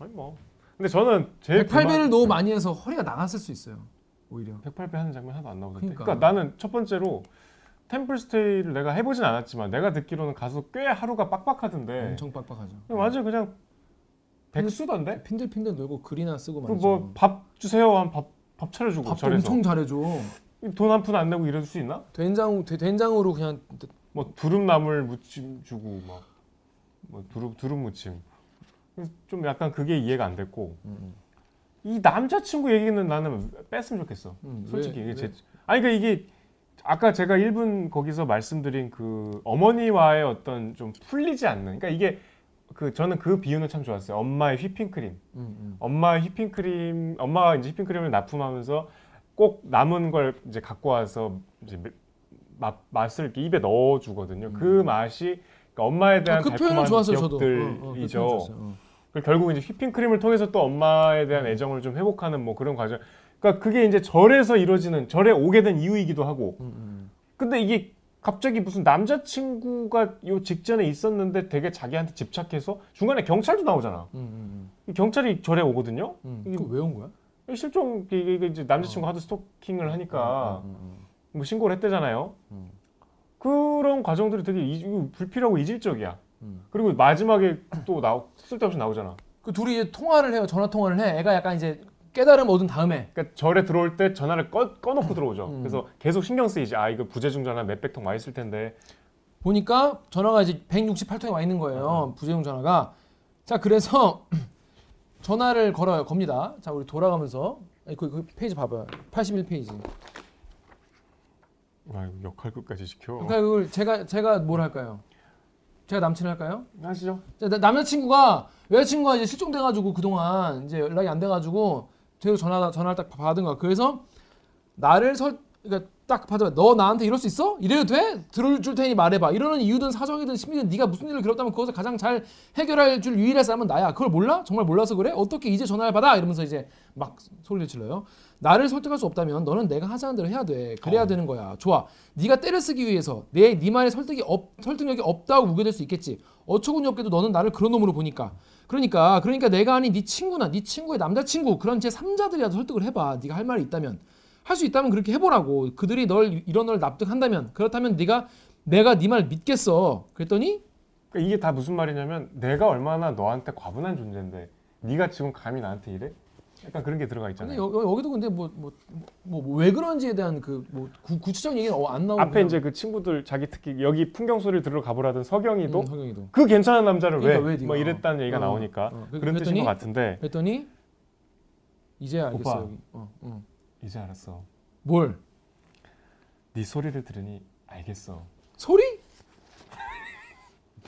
아니 뭐. 근데 저는 제일 108배를 너무 많이 해서 허리가 나갔을 수 있어요. 오히려. 108배 하는 장면 하나도 안 나오던데. 그러니까. 그러니까. 나는 첫 번째로 템플스테이를 내가 해보진 않았지만 내가 듣기로는 가서 꽤 하루가 빡빡하던데. 엄청 빡빡하죠. 완전 그냥 백수던데. 핀들핀들 놀고 글이나 쓰고 그 말이죠. 뭐밥 주세요 하면 밥, 밥 차려주고 밥도 절에서 엄청 잘해줘. 돈 한 푼 안 내고 이럴 수 있나? 된장 되- 된장으로 그냥 뭐 두릅나물 무침 주고 막 뭐 두릅 두릅 무침 좀 약간 그게 이해가 안 됐고 음, 이 남자친구 얘기는 나는 뺐으면 좋겠어 음, 솔직히 왜- 이게 왜? 제 아니 그러니까 이게 아까 제가 1분 거기서 말씀드린 그 어머니와의 어떤 좀 풀리지 않는 그러니까 이게 그 저는 그 비유는 참 좋았어요 엄마의 휘핑크림 음, 음. 엄마의 휘핑크림 엄마가 이제 휘핑크림을 납품하면서 꼭 남은 걸 이제 갖고 와서 이제 맛, 맛을 이렇게 입에 넣어 주거든요. 그 맛이 그러니까 엄마에 대한 아, 그 달콤한 저도. 어, 어, 그 기억들이죠. 어. 결국 이제 휘핑크림을 통해서 또 엄마에 대한 애정을 좀 회복하는 뭐 그런 과정. 그러니까 그게 이제 절에서 이루어지는 절에 오게 된 이유이기도 하고. 음, 음. 근데 이게 갑자기 무슨 남자친구가 요 직전에 있었는데 되게 자기한테 집착해서 중간에 경찰도 나오잖아. 음, 음, 이 경찰이 절에 오거든요. 음. 이게 그거 왜 온 거야? 실종 이게 이제 남자친구 하도 스토킹을 하니까 음, 음, 뭐 신고를 했대잖아요. 음. 그런 과정들이 되게 이, 이거 불필요하고 이질적이야. 음. 그리고 마지막에 또 나오 쓸데없이 나오잖아. 그 둘이 이제 통화를 해요. 전화 통화를 해. 애가 약간 이제 깨달음 얻은 다음에 그러니까 절에 들어올 때 전화를 꺼, 꺼놓고 들어오죠. 음. 그래서 계속 신경 쓰이지. 아 이거 부재중 전화 몇백 통 와 있을 텐데. 보니까 전화가 이제 168통에 와 있는 거예요. 부재중 전화가. 자, 그래서 [clears throat] 전화를 걸어요. 겁니다. 자, 우리 돌아가면서 그, 그 페이지 봐봐요. 81 페이지. 아 이거 역할 끝까지 시켜. 그러니까 그걸 제가 제가 뭘 할까요? 제가 남친을 할까요? 하시죠. 자, 나- 남자친구가 여자친구가 이제 실종돼가지고 그동안 이제 연락이 안 돼가지고 제가 전화 전화를 딱 받은 거야. 그래서 나를 설 그러니까 딱 받아 너 나한테 이럴 수 있어? 이래도 돼? 들을 줄 테니 말해봐. 이러는 이유든 사정이든 심리든 네가 무슨 일을 겪었다면 그것을 가장 잘 해결할 줄 유일한 사람은 나야. 그걸 몰라? 정말 몰라서 그래? 어떻게 이제 전화를 받아? 이러면서 이제 막 소리를 질러요. 나를 설득할 수 없다면 너는 내가 하자는 대로 해야 돼. 그래야 어. 되는 거야. 좋아. 네가 때를 쓰기 위해서 내네 말에 설득이 없 설득력이 없다고 우겨될 수 있겠지. 어처구니 없게도 너는 나를 그런 놈으로 보니까. 그러니까 그러니까 내가 아닌 네 친구나 네 친구의 남자친구 그런 제 3자들이라도 설득을 해봐. 네가 할 말이 있다면 할 수 있다면 그렇게 해보라고. 그들이 널 이런 널 납득한다면 그렇다면 네가 내가 네 말 믿겠어. 그랬더니 그러니까 이게 다 무슨 말이냐면 내가 얼마나 너한테 과분한 존재인데 네가 지금 감히 나한테 이래? 약간 그런 게 들어가 근데 있잖아요. 여, 여- 여기도 근데 뭐 뭐 뭐 왜 그런지에 대한 그 뭐 구체적인 얘기는 어, 안 나오고 앞에 그냥, 이제 그 친구들 자기 특히 여기 풍경 소리를 들으러 가보라던 서경이도 음, 서경이도 그 괜찮은 남자를 그러니까 왜왜뭐 네가- 이랬다는 얘기가 어, 나오니까 어, 그- 그런 뜻인 것 같은데 그랬더니 이제 알겠어 오빠. 여기. 어, 어. 이제 알았어. 뭘 네 소리를 들으니 알겠어. 소리? [laughs]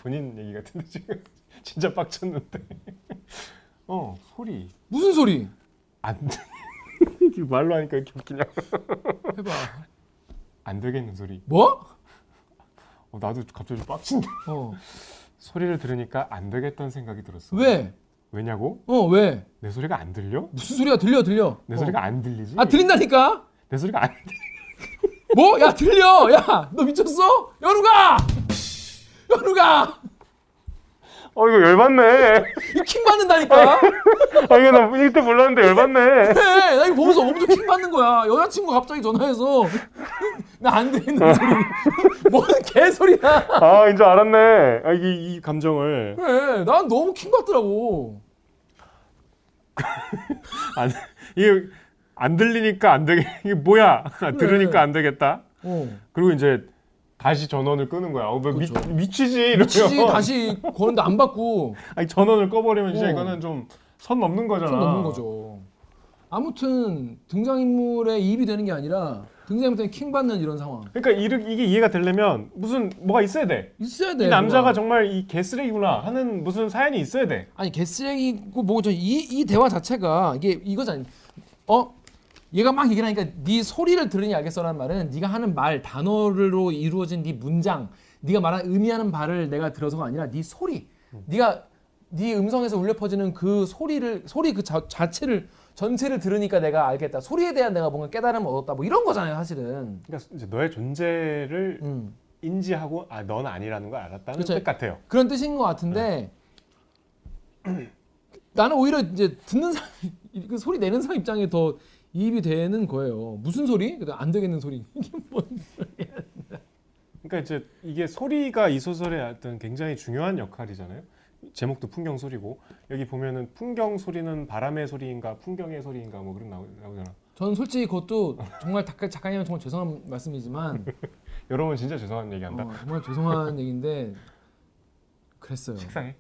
본인 얘기 같은데 지금 [laughs] 진짜 빡쳤는데. [laughs] 어 소리 무슨 소리? 안 이게 [laughs] 말로 하니까 이렇게 웃기냐? [laughs] 해봐. 안 되겠는 소리. 뭐? 어, 나도 갑자기 좀 빡친다. 어. 소리를 들으니까 안 되겠다는 생각이 들었어. 왜? 왜냐고? 어 왜? 내 소리가 안 들려? 무슨 소리야 들려 들려. 내 어. 소리가 안 들리지? 아 들린다니까? 내 소리가 안 들려. 뭐? 야 들려. 야 너 미쳤어? 연우가! 연우가! 어 이거 열받네. [laughs] 킹 받는다니까? 아 이거 나 이때 몰랐는데 열받네. 그래 나 이거 보면서 엄청 킹 받는 거야 여자친구 갑자기 전화해서 [laughs] 나 안 되는 소리 [laughs] 뭔 개소리야 아 이제 알았네. 아 이게 이 감정을 그래 난 너무 킹 받더라고 안 이게 안 들리니까 안 되게 이게 뭐야? 들으니까 안 되겠다. 어 그리고 이제 다시 전원을 끄는 거야. 어, 뭐 미, 그렇죠. 미치지 이러면. 미치지 다시 거는데 안 받고 [laughs] 아니 전원을 꺼버리면 진짜 어. 이거는 좀 선 넘는 거잖아. 손 넘는 거죠 아무튼 등장인물에 이입이 되는 게 아니라 등장인물 때문에 킹 받는 이런 상황 그러니까 이르- 이게 이해가 되려면 무슨 뭐가 있어야 돼. 있어야 돼 이 남자가 뭐가. 정말 이 개쓰레기구나 하는 무슨 사연이 있어야 돼. 아니 개쓰레기고 뭐고 저이 이 대화 자체가 이게 이거잖아. 어? 얘가 막 얘기를 하니까 네 소리를 들으니 알겠어라는 말은 네가 하는 말 단어로 이루어진 네 문장, 네가 말하는 의미하는 바를 내가 들어서가 아니라 네 소리. 네가 네 음성에서 울려 퍼지는 그 소리를 소리 그 자, 자체를 전체를 들으니까 내가 알겠다. 소리에 대한 내가 뭔가 깨달음을 얻었다. 뭐 이런 거잖아요, 사실은. 그러니까 이제 너의 존재를 음. 인지하고 아 넌 아니라는 걸 알았다는 그쵸. 뜻 같아요. 그런 뜻인 것 같은데 나는 오히려 이제 듣는 사람 그 소리 내는 사람 입장에 더 이입이 되는 거예요. 무슨 소리? 그안 되겠는 소리. [laughs] 이게 뭔 그러니까 이제 이게 소리가 이 소설의 어떤 굉장히 중요한 역할이잖아요. 제목도 풍경 소리고 여기 보면은 풍경 소리는 바람의 소리인가 풍경의 소리인가 뭐 그런 나오, 나오잖아. 저는 솔직히 그것도 정말 작- 작가님은 정말 죄송한 말씀이지만 [laughs] 여러분 진짜 죄송한 얘기한다. 어, 정말 죄송한 얘기인데 그랬어요. 식상해.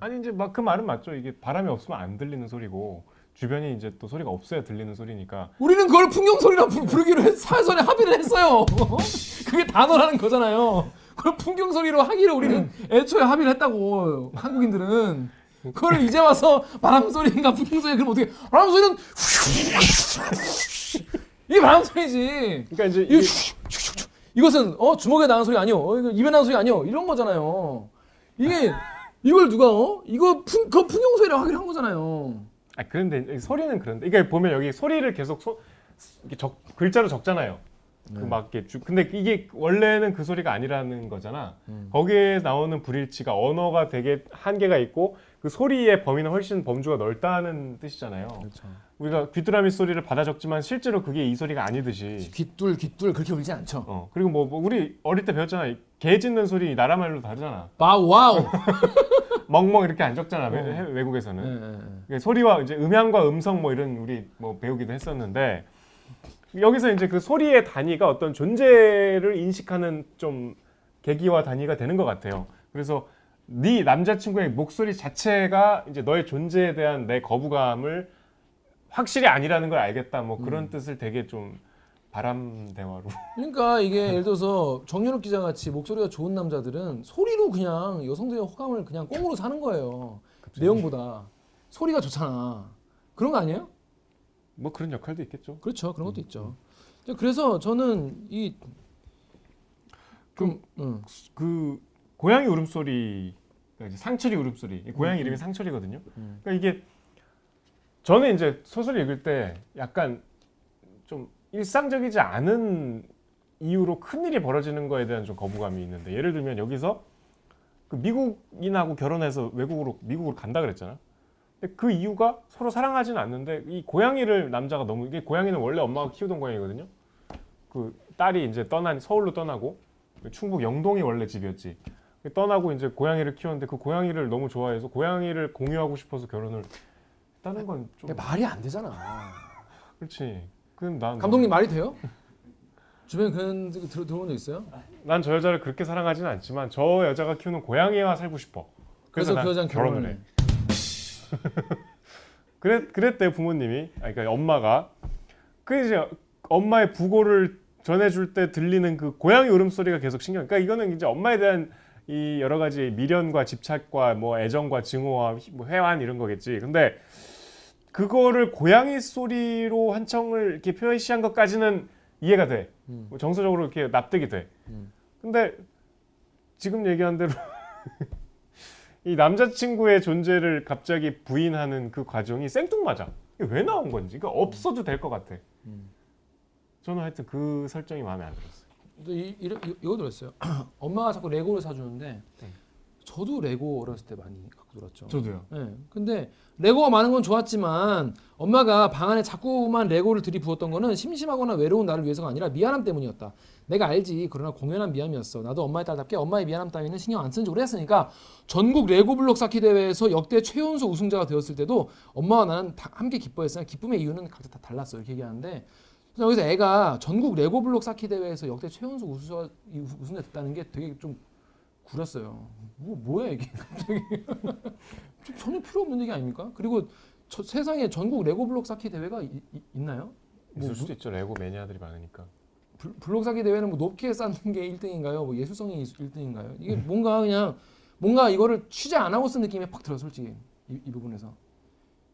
아니 이제 막 그 말은 맞죠. 이게 바람이 없으면 안 들리는 소리고 주변이 이제 또 소리가 없어야 들리는 소리니까 우리는 그걸 풍경 소리라 부- 부르기로 했, 사전에 합의를 했어요. [laughs] 그게 단어라는 거잖아요. 그걸 풍경 소리로 하기를 우리는 애초에 합의를 했다고 한국인들은 그걸 이제 와서 바람 소리인가 풍경 소리 그럼 어떻게 바람 소리는 [laughs] 이게 바람 소리지. 그러니까 이제 이거 이게 이것은 어 주먹에 나는 소리 아니요. 어, 입에 나는 소리 아니요. 이런 거잖아요. 이게 이걸 누가 어 이거 풍, 그 풍경 소리라고 하기로 한 거잖아요. 아 그런데 소리는 그런데 그러니까 보면 여기 소리를 계속 소, 적, 글자로 적잖아요. 네. 그막 이렇게 쭉 근데 이게 원래는 그 소리가 아니라는 거잖아. 음. 거기에 나오는 불일치가 언어가 되게 한계가 있고 그 소리의 범위는 훨씬 범주가 넓다는 뜻이잖아요. 그렇죠. 우리가 귀뚜라미 소리를 받아 적지만 실제로 그게 이 소리가 아니듯이. 귀뚤 귀뚤 그렇게 울지 않죠. 어 그리고 뭐, 뭐 우리 어릴 때 배웠잖아. 개 짖는 소리 나라 말로 다르잖아. 와우 와우. [laughs] 멍멍 이렇게 안 적잖아 외, 어. 외국에서는. 네, 네, 네. 소리와 이제 음향과 음성 뭐 이런 우리 뭐 배우기도 했었는데 여기서 이제 그 소리의 단위가 어떤 존재를 인식하는 좀 계기와 단위가 되는 것 같아요. 그래서 네 남자친구의 목소리 자체가 이제 너의 존재에 대한 내 거부감을 확실히 아니라는 걸 알겠다. 뭐 그런 뜻을 되게 좀 바람 대화로. 그러니까 이게 [laughs] 예를 들어서 정연욱 기자 같이 목소리가 좋은 남자들은 소리로 그냥 여성들의 호감을 그냥 꽁으로 사는 거예요. 내용보다 소리가 좋잖아. 그런 거 아니에요? 뭐 그런 역할도 있겠죠. 그렇죠. 그런 것도 있죠. 그래서 저는 이 좀, 음. 그 고양이 울음소리 그러니까 상철이 울음소리 이 고양이 이름이 상철이거든요. 음. 그러니까 이게 저는 이제 소설 읽을 때 약간 좀 일상적이지 않은 이유로 큰 일이 벌어지는 거에 대한 좀 거부감이 있는데 예를 들면 여기서 그 미국인하고 결혼해서 외국으로 미국으로 간다 그랬잖아. 근데 그 이유가 서로 사랑하지는 않는데 이 고양이를 남자가 너무 이게 고양이는 원래 엄마가 키우던 고양이거든요. 그 딸이 이제 떠난 서울로 떠나고 충북 영동이 원래 집이었지. 떠나고 이제 고양이를 키웠는데 그 고양이를 너무 좋아해서 고양이를 공유하고 싶어서 결혼을 있다는 건 좀 말이 안 되잖아. 그렇지. 그럼 난 감독님 말이 돼요? [laughs] 주변에 그런 거 들어 들어본 적 있어요? 난 저 여자를 그렇게 사랑하지는 않지만 저 여자가 키우는 고양이와 살고 싶어. 그래서 난그 여자는 결혼을 해. [laughs] 그랬 그랬대 부모님이. 아 그러니까 엄마가 그 이제 엄마의 부고를 전해줄 때 들리는 그 고양이 울음소리가 계속 신경. 그러니까 이거는 이제 엄마에 대한 이 여러 가지 미련과 집착과 뭐 애정과 증오와 휘- 뭐 회환 이런 거겠지. 근데 그거를 고양이 소리로 한청을 이렇게 표시한 것까지는 이해가 돼. 음. 뭐 정서적으로 이렇게 납득이 돼. 음. 근데 지금 얘기한 대로 [laughs] 이 남자친구의 존재를 갑자기 부인하는 그 과정이 생뚱맞아. 이게 왜 나온 건지. 그러니까 없어도 될 것 같아. 음. 저는 하여튼 그 설정이 마음에 안 들었어요. 또 이, 이, 이, 이거 들었어요. [clears throat] 엄마가 자꾸 레고를 사주는데 저도 레고 어렸을 때 많이 갖고 놀았죠. 저도요. 네. 근데 레고가 많은 건 좋았지만 엄마가 방 안에 자꾸만 레고를 들이부었던 거는 심심하거나 외로운 나를 위해서가 아니라 미안함 때문이었다. 내가 알지. 그러나 공연한 미안이었어. 나도 엄마의 딸답게 엄마의 미안함 따위는 신경 안쓴지 오래했으니까 전국 레고 블록 쌓기 대회에서 역대 최연소 우승자가 되었을 때도 엄마와 나는 다 함께 기뻐했으나 기쁨의 이유는 각자 다 달랐어. 이렇게 얘기하는데 그래서 여기서 애가 전국 레고 블록 쌓기 대회에서 역대 최연소 우승자, 우승자 됐다는 게 되게 좀 구렸어요. 뭐 뭐야 이게 [laughs] 갑자기 좀 전혀 필요 없는 얘기 아닙니까? 그리고 저, 세상에 전국 레고 블록 쌓기 대회가 이- 이- 있나요? 뭐, 있을 수도 있죠. 레고 매니아들이 많으니까. 블- 블록 쌓기 대회는 뭐 높게 쌓는 게 1등인가요? 뭐 예술성이 1등인가요? 이게 뭔가 그냥 뭔가 이거를 취재 안 하고 쓴 느낌이 팍 들어 솔직히 이, 이 부분에서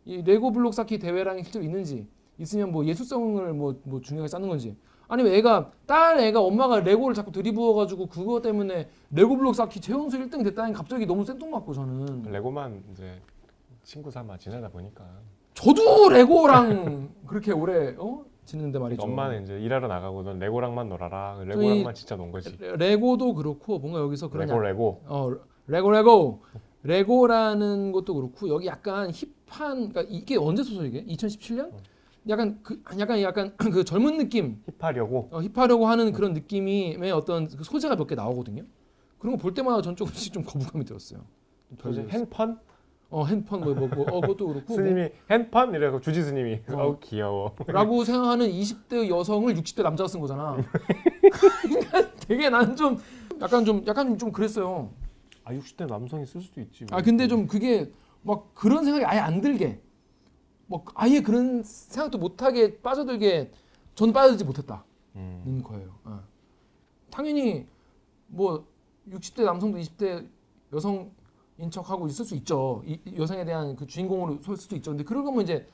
이 레고 블록 쌓기 대회라는 게 실제로 있는지 있으면 뭐 예술성을 뭐, 뭐 중요하게 쌓는 건지 아니면 애가 딸 애가 엄마가 레고를 자꾸 들이부어가지고 그거 때문에 레고 블록 쌓기 최연소 1등 됐다니 갑자기 너무 생뚱맞고 저는 레고만 이제 친구 삼아 지내다 보니까 저도 레고랑 그렇게 오래 어 지냈는데 말이죠. 엄마는 이제 일하러 나가고 넌 레고랑만 놀아라. 레고랑만 진짜 논 거지. 레- 레고도 그렇고 뭔가 여기서 그런 레고 레고. 어 레고 레고 레고라는 것도 그렇고 여기 약간 힙한 그러니까 이게 언제 소설 이게 2017년 약간 그 약간 약간 [clears throat] 그 젊은 느낌 힙하려고. 어, 힙하려고 하는 그런 느낌의 어떤 그 소재가 몇 개 나오거든요. 그런 거 볼 때마다 전 조금씩 좀 거부감이 들었어요. 들었어요. 핸펀? 어 핸폰 뭐, 뭐, 뭐 어, 그것도 그렇고 스님이 핸펀 이래고 주지 스님이 어. 어우 귀여워. 뭐, 라고 생각하는 20대 여성을 60대 남자가 쓴 거잖아. 그러니까 [laughs] [laughs] 되게 나는 좀 약간 좀 약간 좀 그랬어요. 아 60대 남성이 쓸 수도 있지. 아 근데 좀 그게 막 그런 생각이 아예 안 들게 뭐 아예 그런 생각도 못하게 빠져들게 전 빠져들지 못했다는 음. 거예요. 어. 당연히 뭐 60대 남성도 20대 여성인 척하고 있을 수 있죠. 이, 이 여성에 대한 그 주인공으로 설 수도 있죠. 근데 그런 거면 이제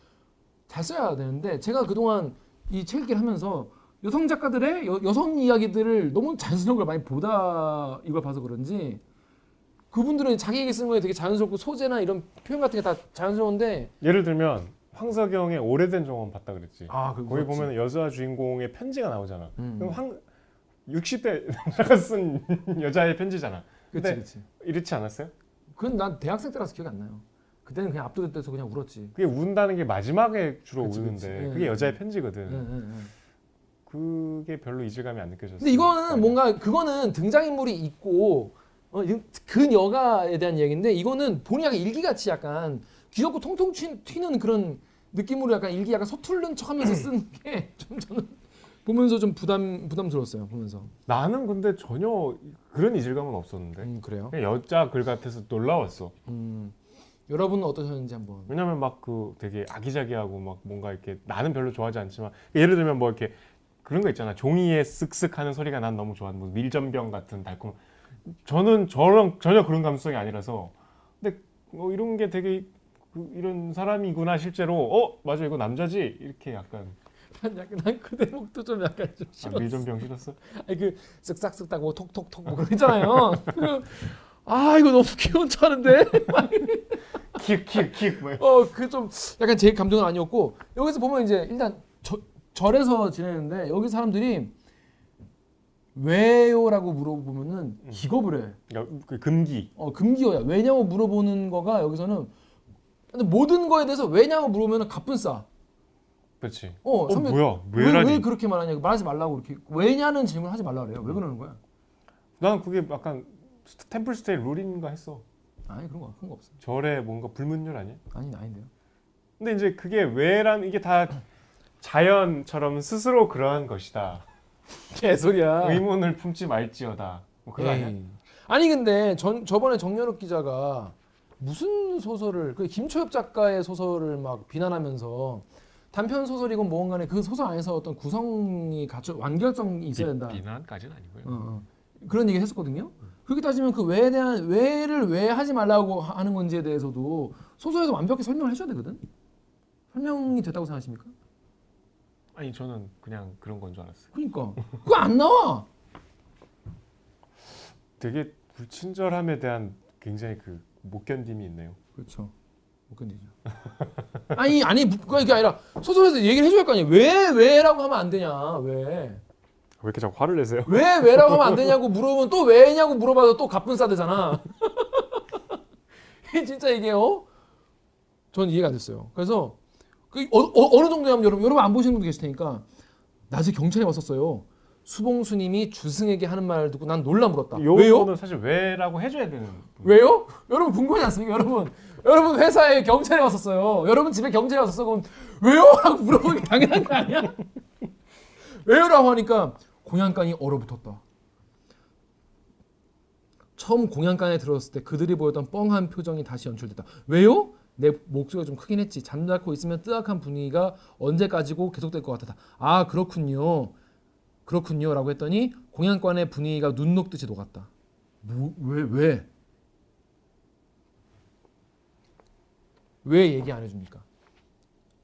잘 써야 되는데 제가 그동안 이 책 읽기를 하면서 여성 작가들의 여, 여성 이야기들을 너무 자연스러운 걸 많이 보다 이걸 봐서 그런지 그분들은 자기 얘기 쓰는 거에 되게 자연스럽고 소재나 이런 표현 같은 게 다 자연스러운데 예를 들면 황석영의 오래된 정원 봤다 그랬지. 아 거기 보면 여자 주인공의 편지가 나오잖아. 음. 그럼 황 60대 남자가 [laughs] 쓴 여자의 편지잖아. 그치 근데 그치 이렇지 않았어요? 그건 난 대학생 때라서 기억이 안 나요 그때는 그냥 압도돼서 그냥 울었지 그게 운다는 게 마지막에 주로 그치, 우는데 그치. 예, 그게 예. 여자의 편지거든. 응, 응, 응. 그게 별로 이질감이 안 느껴졌어요. 근데 이거는 뭔가 그거는 등장인물이 있고 어, 이- 그 여가에 대한 이야기인데 이거는 본인 약간 일기같이 약간 귀엽고 통통 튀, 튀는 그런 느낌으로 약간 일기 약간 서투른 척하면서 [clears throat] 쓰는 게좀 저는 보면서 좀 부담 부담스러웠어요 보면서. 나는 근데 전혀 그런 이질감은 없었는데. 음 그래요? 그냥 여자 글 같아서 놀라웠어. 음 여러분은 어떠셨는지 한번. 왜냐면 막 그 되게 아기자기하고 막 뭔가 이렇게 나는 별로 좋아하지 않지만 예를 들면 뭐 이렇게 그런 거 있잖아. 종이에 쓱쓱 하는 소리가 난 너무 좋아. 뭐 밀전병 같은 달콤. 저는 저랑 전혀 그런 감성이 아니라서. 근데 뭐 이런 게 되게 그 이런 사람이구나 실제로. 어 맞아 이거 남자지? 이렇게 약간. 난 약간 난그 대목도 좀 약간 좀 아, 싫었어. 밀전병 싫었어? 아니 그 쓱싹쓱 따고 톡톡톡 뭐 있잖아요. [laughs] 그, 아 이거 너무 귀여운 척 하는데? 킥킥킥 뭐어그 좀 약간 제 감정은 아니었고 여기서 보면 이제 일단 저, 절에서 지내는데 여기 사람들이 왜요라고 물어보면은 기겁을 해. 그러니까 그 금기. 어 금기어야. 왜냐고 물어보는 거가 여기서는 근데 모든 거에 대해서 왜냐고 물어보면은 가쁜 싸. 그렇지 어, 어 선배, 뭐야 왜, 왜 그렇게 말하냐? 말하지 말라고 이렇게 왜냐는 질문 하지 말라 그래요. 왜 그러는 거야? 난 그게 약간 스- 템플 스테이 룰인가 했어 아니 그런 거 그런 거 없어. 절에 뭔가 불문율 아니야? 아니 아닌데요. 근데 이제 그게 왜란 이게 다 자연처럼 스스로 그러한 것이다. [laughs] 개소리야. 의문을 품지 말지어다. 뭐 그거 아니야? 아니 근데 전 저번에 정연욱 기자가 무슨 소설을 그 김초엽 작가의 소설을 막 비난하면서 단편 소설이건 뭐건 간에 그 소설 안에서 어떤 구성이 갖춰 완결성이 있어야 된다. 비, 비난까지는 아니고요. 어, 어. 그런 얘기 했었거든요. 그렇게 따지면 그 왜에 대한 왜를 왜 하지 말라고 하- 하는 건지에 대해서도 소설에서 완벽히 설명을 해줘야 되거든. 설명이 됐다고 생각하십니까? 아니 저는 그냥 그런 건 줄 알았어요. 그러니까 그거 안 나와. 되게 불친절함에 대한 굉장히 그 못 견딤이 있네요. 그렇죠. 못 견디죠. [laughs] 아니 아니 그게 이게 아니라 소설에서 얘기를 해줘야 할 거 아니에요. 왜 왜라고 하면 안 되냐? 왜? 왜 이렇게 자꾸 화를 내세요? 왜 왜라고 하면 안 되냐고 물어보면 또 왜냐고 물어봐도 또 가쁜 싸대잖아. [laughs] 진짜 이게 어? 전 이해가 안 됐어요. 그래서 그 어, 어, 느 정도냐면 여러분 여러분 안 보시는 분도 계실 테니까 낮에 경찰에 왔었어요. 수봉수님이 주승에게 하는 말을 듣고 난 놀라 물었다. 왜요? 사실 왜라고 해줘야 되는. 왜요? 여러분 궁금하지 않습니까? 여러분 여러분 회사에 경찰이 왔었어요. 여러분 집에 경찰이 왔었어. 그럼 왜요? 라고 물어보기 당연한 거 아니야? 왜요 라고 하니까 공양간이 얼어붙었다. 처음 공양간에 들어섰을 때 그들이 보였던 뻥한 표정이 다시 연출됐다. 왜요? 내 목소리가 좀 크긴 했지. 잠자코 있으면 뜨악한 분위기가 언제까지고 계속될 것 같았다. 아 그렇군요. 그렇군요 라고 했더니 공양관의 분위기가 눈 녹듯이 녹았다. 뭐, 왜 왜? 왜 얘기 안 해줍니까,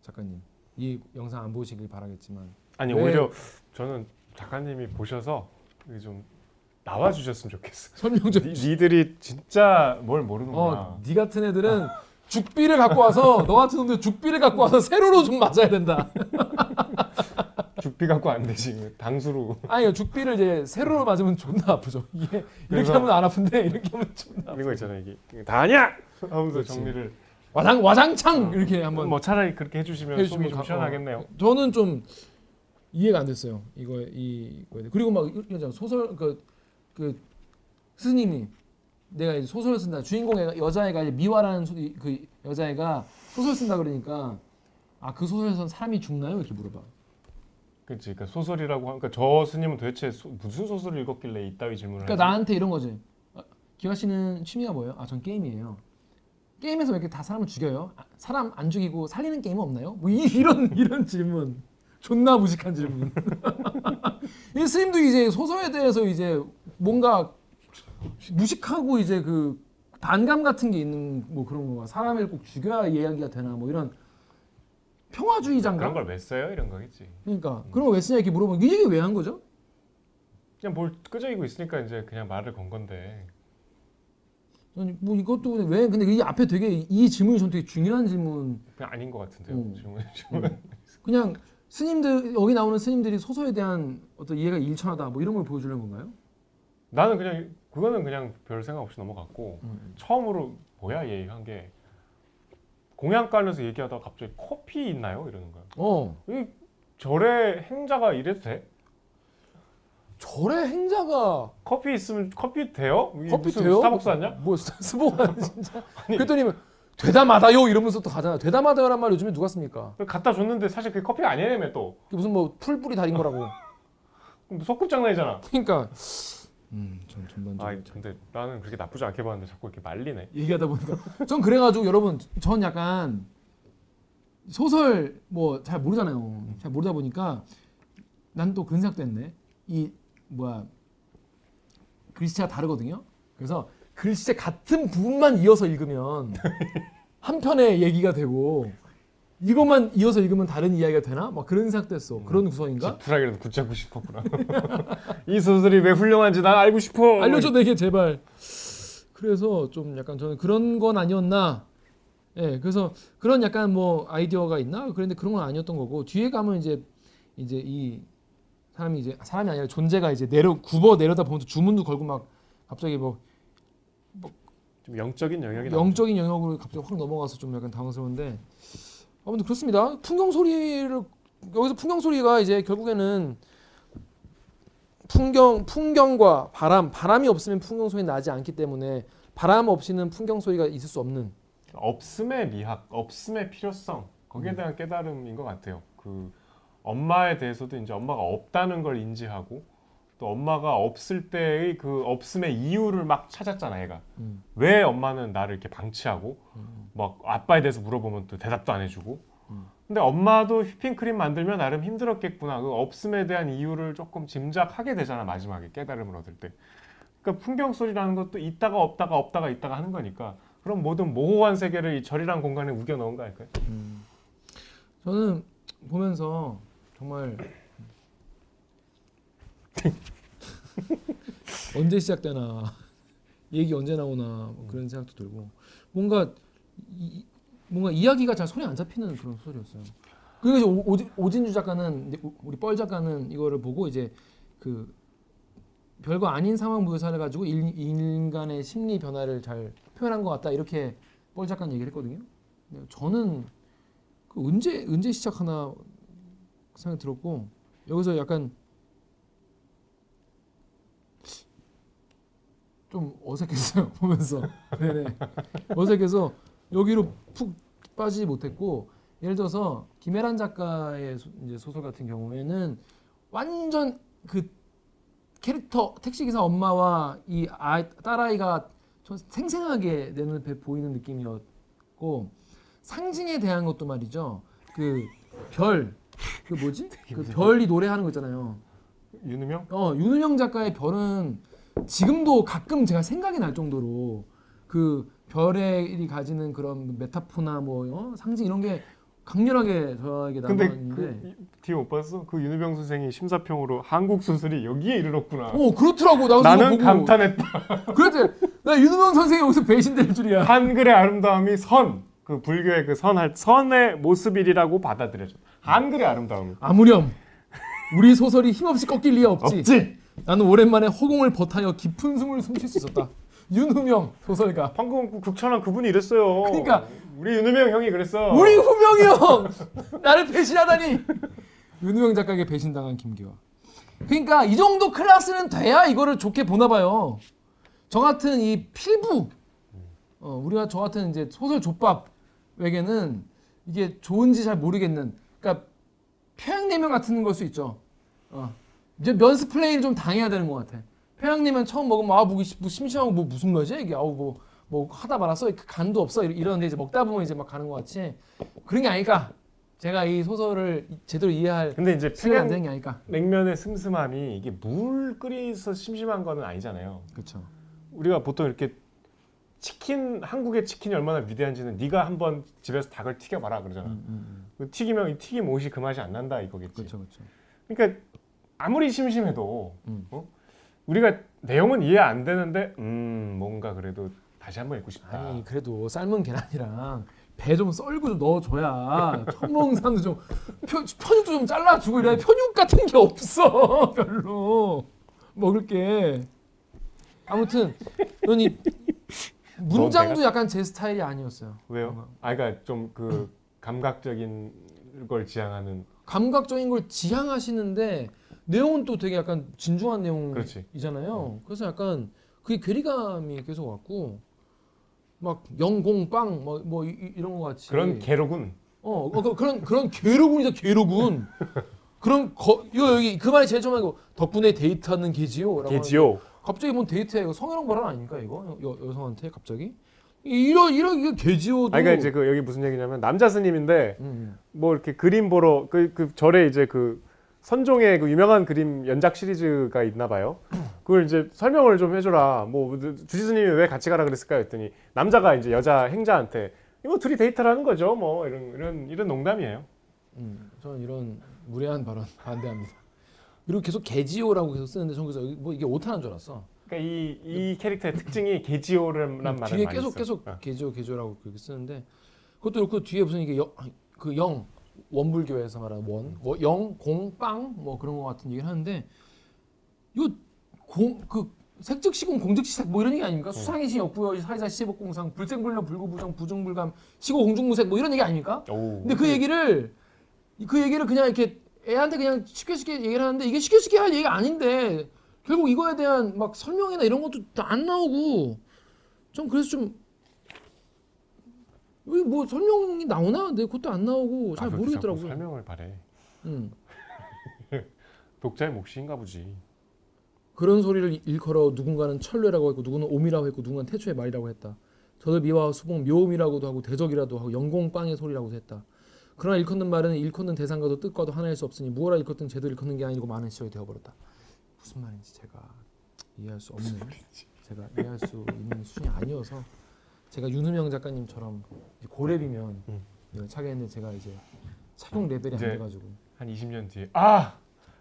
작가님? 이 영상 안 보시길 바라겠지만 아니 왜? 오히려 저는 작가님이 보셔서 좀 나와 주셨으면 좋겠어. 설명 좀. 니, 니들이 진짜 뭘 모르는구나. 어, 네 같은 애들은 죽비를 갖고 와서 너 같은 놈들 죽비를 갖고 와서 세로로 좀 맞아야 된다. [laughs] 죽비 갖고 안 되지. 당수로. 아니 죽비를 이제 세로로 맞으면 존나 아프죠. 이게 이렇게 하면 안 아픈데 이렇게 하면 존나. 이런 거 있잖아요. 이게 이게 다 아니야. 하면서 그렇지. 정리를. 와장 와장창 이렇게 한번 뭐 차라리 그렇게 해주시면 해주시면 좀 가- 시원하겠네요. 어, 저는 좀 이해가 안 됐어요. 이거 이. 그리고 막 이런 소설 그, 그 스님이 내가 이제 소설을 쓴다. 주인공의 여자애가 이제 미화라는 소, 그 여자애가 소설 쓴다 그러니까 아 그 소설에선 사람이 죽나요? 이렇게 물어봐. 그렇지. 그러니까 소설이라고 하니까 저 스님은 도대체 소- 무슨 소설을 읽었길래 이따위 질문을 그러니까 하지? 나한테 이런 거지. 아, 기화 씨는 취미가 뭐예요? 아, 전 게임이에요. 게임에서 왜 이렇게 다 사람을 죽여요? 아, 사람 안 죽이고 살리는 게임은 없나요? 뭐 이, 이런 이런 질문. 존나 무식한 질문. [laughs] 이 스님도 이제 소설에 대해서 이제 뭔가 무식하고 이제 그 반감 같은 게 있는 뭐 그런 거 사람을 꼭 죽여야 이야기가 되나 뭐 이런 평화주의자인가? 그런 걸 왜 써요? 이런 거겠지. 그러니까 그런 거 왜 쓰냐 이렇게 물어보면 이 얘기 왜 한 거죠? 그냥 뭘 끄적이고 있으니까 이제 그냥 말을 건 건데. 아니 뭐 이것도 왜 근데 이 앞에 되게 이 질문이 전 되게 중요한 질문. 그냥 아닌 것 같은데요. 음. 질문 질문. 그냥 스님들 여기 나오는 스님들이 소설에 대한 어떤 이해가 일천하다 뭐 이런 걸 보여주는 건가요? 나는 그냥 그거는 그냥 별 생각 없이 넘어갔고 음. 처음으로 뭐야 얘기한 게 공양간에서 얘기하다가 갑자기 커피 있나요? 이러는 거야. 어 이 절의 행자가 이래도 돼? 절의 행자가 커피 있으면 커피 돼요? 커피 돼요? 스타벅스 아니야? 뭐 스보가 진짜. [laughs] 그랬더니 되다 마다요 이러면서 또 가잖아. 되다 마다요란 말 요즘에 누가 씁니까? 갖다 줬는데 사실 그게 커피가 아니라며 또 무슨 뭐 풀뿌리 달인 거라고. [laughs] 그럼 소꿉장난이잖아. 그러니까 음전 아 전반적으로 근데 나는 그렇게 나쁘지 않게 봤는데 자꾸 이렇게 말리네. 얘기하다 보니까 전 그래가지고 여러분 전 약간 소설 뭐 잘 모르잖아요. 잘 모르다 보니까 난또 했네. 이 뭐야 글씨체가 다르거든요. 그래서 글씨체 같은 부분만 이어서 읽으면 [laughs] 한 편의 얘기가 되고 이것만 이어서 읽으면 다른 이야기가 되나? 막 그런 생각도 했어. 그런 구성인가? 지푸라기라도 붙잡고 싶었구나. [laughs] 이 소설이 왜 훌륭한지 난 알고 싶어. 알려줘 내게 제발. 그래서 좀 약간 저는 그런 건 아니었나. 예, 그래서 그런 약간 뭐 아이디어가 있나? 그런데 그런 건 아니었던 거고 뒤에 가면 이제 이제 이 사람이 이제 사람이 아니라 존재가 이제 내려 굽어 내려다 보면서 주문도 걸고 막 갑자기 뭐좀 영적인 영역이 나오죠. 영적인 영역으로 갑자기 확 넘어가서 좀 약간 당황스러운데 아무튼 그렇습니다. 풍경 소리를 여기서 풍경 소리가 이제 결국에는 풍경 풍경과 바람 바람이 없으면 풍경 소리 나지 않기 때문에 바람 없이는 풍경 소리가 있을 수 없는 없음의 미학, 없음의 필요성 거기에 대한 깨달음인 것 같아요. 그 엄마에 대해서도 이제 엄마가 없다는 걸 인지하고 또 엄마가 없을 때의 그 없음의 이유를 막 찾았잖아, 얘가. 음. 왜 엄마는 나를 이렇게 방치하고 음. 막 아빠에 대해서 물어보면 또 대답도 안 해주고. 음. 근데 엄마도 휘핑크림 만들면 나름 힘들었겠구나. 그 없음에 대한 이유를 조금 짐작하게 되잖아 마지막에 깨달음을 얻을 때. 그러니까 풍경 소리라는 것도 있다가 없다가 없다가 있다가 하는 거니까. 그럼 모든 모호한 세계를 이 절이란 공간에 우겨 넣은 거 아닐까요? 음. 저는 보면서 정말 [laughs] 언제 시작되나 얘기 언제 나오나 뭐 그런 생각도 들고 뭔가 이, 뭔가 이야기가 잘 손에 안 잡히는 그런 소설이었어요. 그리고 이제 오- 오진, 오진주 작가는 우리 뻘 작가는 이거를 보고 이제 그 별거 아닌 상황 묘사를 가지고 일, 인간의 심리 변화를 잘 표현한 것 같다 이렇게 뻘 작가는 얘기를 했거든요. 저는 그 언제 언제 시작하나 생각이 들었고 여기서 약간 좀 어색했어요 [laughs] 보면서 네네 어색해서 여기로 푹 빠지지 못했고 예를 들어서 김혜란 작가의 소, 이제 소설 같은 경우에는 완전 그 캐릭터 택시기사 엄마와 이 아이, 딸아이가 좀 생생하게 내 눈에 보이는 느낌이었고 상징에 대한 것도 말이죠. 그 별, 그 뭐지? [laughs] 그 별이 노래하는 거 있잖아요. 윤우명? 어 윤은영 작가의 별은 지금도 가끔 제가 생각이 날 정도로 그 별이 가지는 그런 메타포나 뭐 어? 상징 이런 게 강렬하게 저에게 그 뒤에 못 봤어? 그 윤우병 선생이 심사평으로 한국 수술이 여기에 이르렀구나. 어 그렇더라고 나 나는 보고 감탄했다. [laughs] 그랬지 나 윤은영 선생이 여기서 배신될 줄이야 한글의 아름다움이 선, 그 불교의 그 선할 선의 모습이라고 받아들여져. 한글의 아름다움. 아무렴 우리 소설이 힘없이 꺾일 리 없지. 없지. 나는 오랜만에 허공을 버타여 깊은 숨을 숨쉴 수 있었다 [laughs] 윤우명 소설가 방금 그 극찬한 그분이 이랬어요. 그러니까. 우리 윤우명 형이 그랬어. 우리 후명이 형 나를 배신하다니 윤우영 작가에게 배신당한 김기화 그러니까 이 정도 클래스는 돼야 이거를 좋게 보나 봐요 저 같은 이 필부 어, 우리가 저 같은 이제 소설 족밥에게는 이게 좋은지 잘 모르겠는 그러니까 평양냉면 같은 걸 수 있죠 어. 이제 면스 플레이를 좀 당해야 되는 것 같아. 평양냉면 처음 먹으면 아 뭐, 뭐 심심하고 뭐 무슨 맛이야 이게 아우 뭐, 뭐 하다 말았어? 그 간도 없어? 이러- 이러는데 이제 먹다 보면 이제 막 가는 것 같이 그런 게 아닐까? 제가 이 소설을 제대로 이해할 근데 이제 평양 되는 게 아닐까? 냉면의 슴슴함이 이게 물 끓여서 심심한 거는 아니잖아요. 그렇죠 우리가 보통 이렇게 치킨 한국의 치킨이 얼마나 위대한지는 네가 한번 집에서 닭을 튀겨봐라 그러잖아. 그 튀기면 이 튀김 옷이 그 맛이 안 난다 이거겠지. 그렇죠 그렇죠 그러니까 아무리 심심해도 음. 어? 우리가 내용은 이해 안 되는데 음 뭔가 그래도 다시 한번 읽고 싶다. 아니 그래도 삶은 계란이랑 배 좀 썰고 좀 넣어줘야 처음 먹는 사람들 좀 편, 편육도 좀 잘라주고 이래 편육 같은 게 없어 [laughs] 별로 먹을 게 아무튼 이 문장도 약간 제 스타일이 아니었어요 왜요? 아 그러니까 좀 그 감각적인 걸 지향하는 감각적인 걸 지향하시는데 내용은 또 되게 약간 진중한. 내용이잖아요. 그래서 약간 그게 괴리감이 계속 왔고 막 영공빵 뭐, 뭐 이, 런거 같이 그런 개로군. 어, 어 그, 그런 그런 괴로군이죠 괴로군. 그런 거 이거 여기 그 말이 제일 처음 하고 덕분에 데이트하는 게지요. 개지요. 갑자기 뭔 데이트야 이거 성희롱 발언 아닙니까 이거 여, 여성한테 갑자기 이런 이런 이게 게지요도. 아 그러니까 이제 그 여기 무슨 얘기냐면 남자 스님인데 음, 뭐 이렇게 그림 보러 그, 그 절에 이제 그 선종의 그 유명한 그림 연작 시리즈가 있나 봐요. 그걸 이제 설명을 좀 해줘라. 뭐 주지 스님이 왜 같이 가라 그랬을까 했더니 남자가 이제 여자 행자한테 이거 둘이 데이트를 하는 거죠. 뭐 이런 이런 이런 농담이에요. 음, 저는 이런 무례한 발언 [laughs] 반대합니다. 그리고 계속 게지요라고 계속 쓰는데 저는 그래서 뭐 이게 오타난 줄 알았어. 그러니까 이, 이 캐릭터의 특징이 개지오라는 말을 음, 뒤에 많이 계속 써. 계속 어. 개조 개조라고 그렇게 쓰는데 그것도 그렇고 뒤에 무슨 이게 그영 원불교에서 말하는 원, 뭐 영, 공, 빵 뭐 그런 거 같은 얘기를 하는데 이거 공그 색즉시공 공즉시색 뭐 이런 얘기 아닙니까? 네. 수상이시 역부여 사회자 시제복공상 불생불려 불구부정 부중불감 시고 공중무색 뭐 이런 얘기 아닙니까? 오. 근데 그 얘기를 그 얘기를 그냥 이렇게 애한테 그냥 쉽게 쉽게 얘기를 하는데 이게 쉽게 쉽게 할 얘기가 아닌데 결국 이거에 대한 막 설명이나 이런 것도 다안 나오고 좀 그래서 좀 여기 뭐 설명이 나오나? 근데 그것도 안 나오고 잘 아, 모르겠더라고요. 설명을 바래. 음. [laughs] 독자의 몫인가 보지. 그런 소리를 일컬어 누군가는 철뇌라고 했고 누구는 오미라고 했고 누군가는 태초의 말이라고 했다. 저들 미와 수봉 묘음이라고도 하고 대적이라도 하고 영공빵의 소리라고도 했다. 그러나 일컫는 말은 일컫는 대상과도 뜻과도 하나일 수 없으니 무엇라 일컫든 제도 일컫는 게 아니고 많은 시절이 되어버렸다. 무슨 말인지 제가 이해할 수 없는 제가 이해할 수 있는 수준이 아니어서 제가 윤우명 작가님처럼 이제 고렙이면 음. 이걸 차겠는데 제가 이제 착용 레벨이 안 이제 돼가지고 한 20년 뒤에 아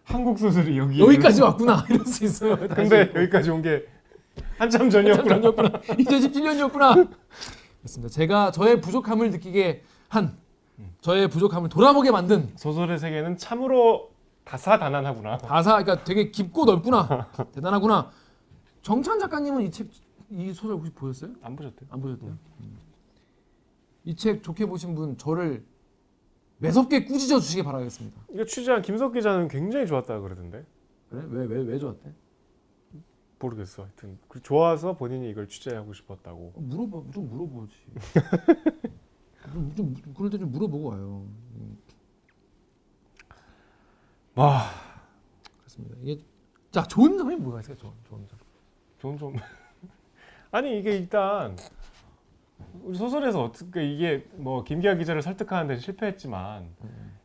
한국 소설이 여기 여기까지 왔구나 [laughs] 이럴 수 있어요. 근데 여기까지 온 게 한참 전이었구나. 전이었구나. 2017년이었구나. 그렇습니다. 제가 저의 부족함을 느끼게 한 저의 부족함을 돌아보게 만든 소설의 세계는 참으로 다사다난하구나. 가사 그러니까 되게 깊고 넓구나. [laughs] 대단하구나. 정찬 작가님은 이 책 이 소설 혹시 보셨어요? 안 보셨대요? 안 보셨대요? 이책 좋게 보신 분 저를 매섭게 꾸짖어 주시기 바라겠습니다. 이거 취재한 김석 기자는 굉장히 좋았다 그러던데. 그래? 왜 왜 왜 좋았대? 모르겠어. 하여튼 그 좋아서 본인이 이걸 취재하고 싶었다고. 물어봐 좀 물어보지. [laughs] 좀, 좀 그럴 때 좀 물어보고 와요. 음. 와, 그렇습니다. 이게 자 좋은 점이 뭐가 있어요? 좋은, 좋은 점. 좋은 좀 아니 이게 일단 우리 소설에서 어떻게 이게 뭐 김기아 기자를 설득하는 데 실패했지만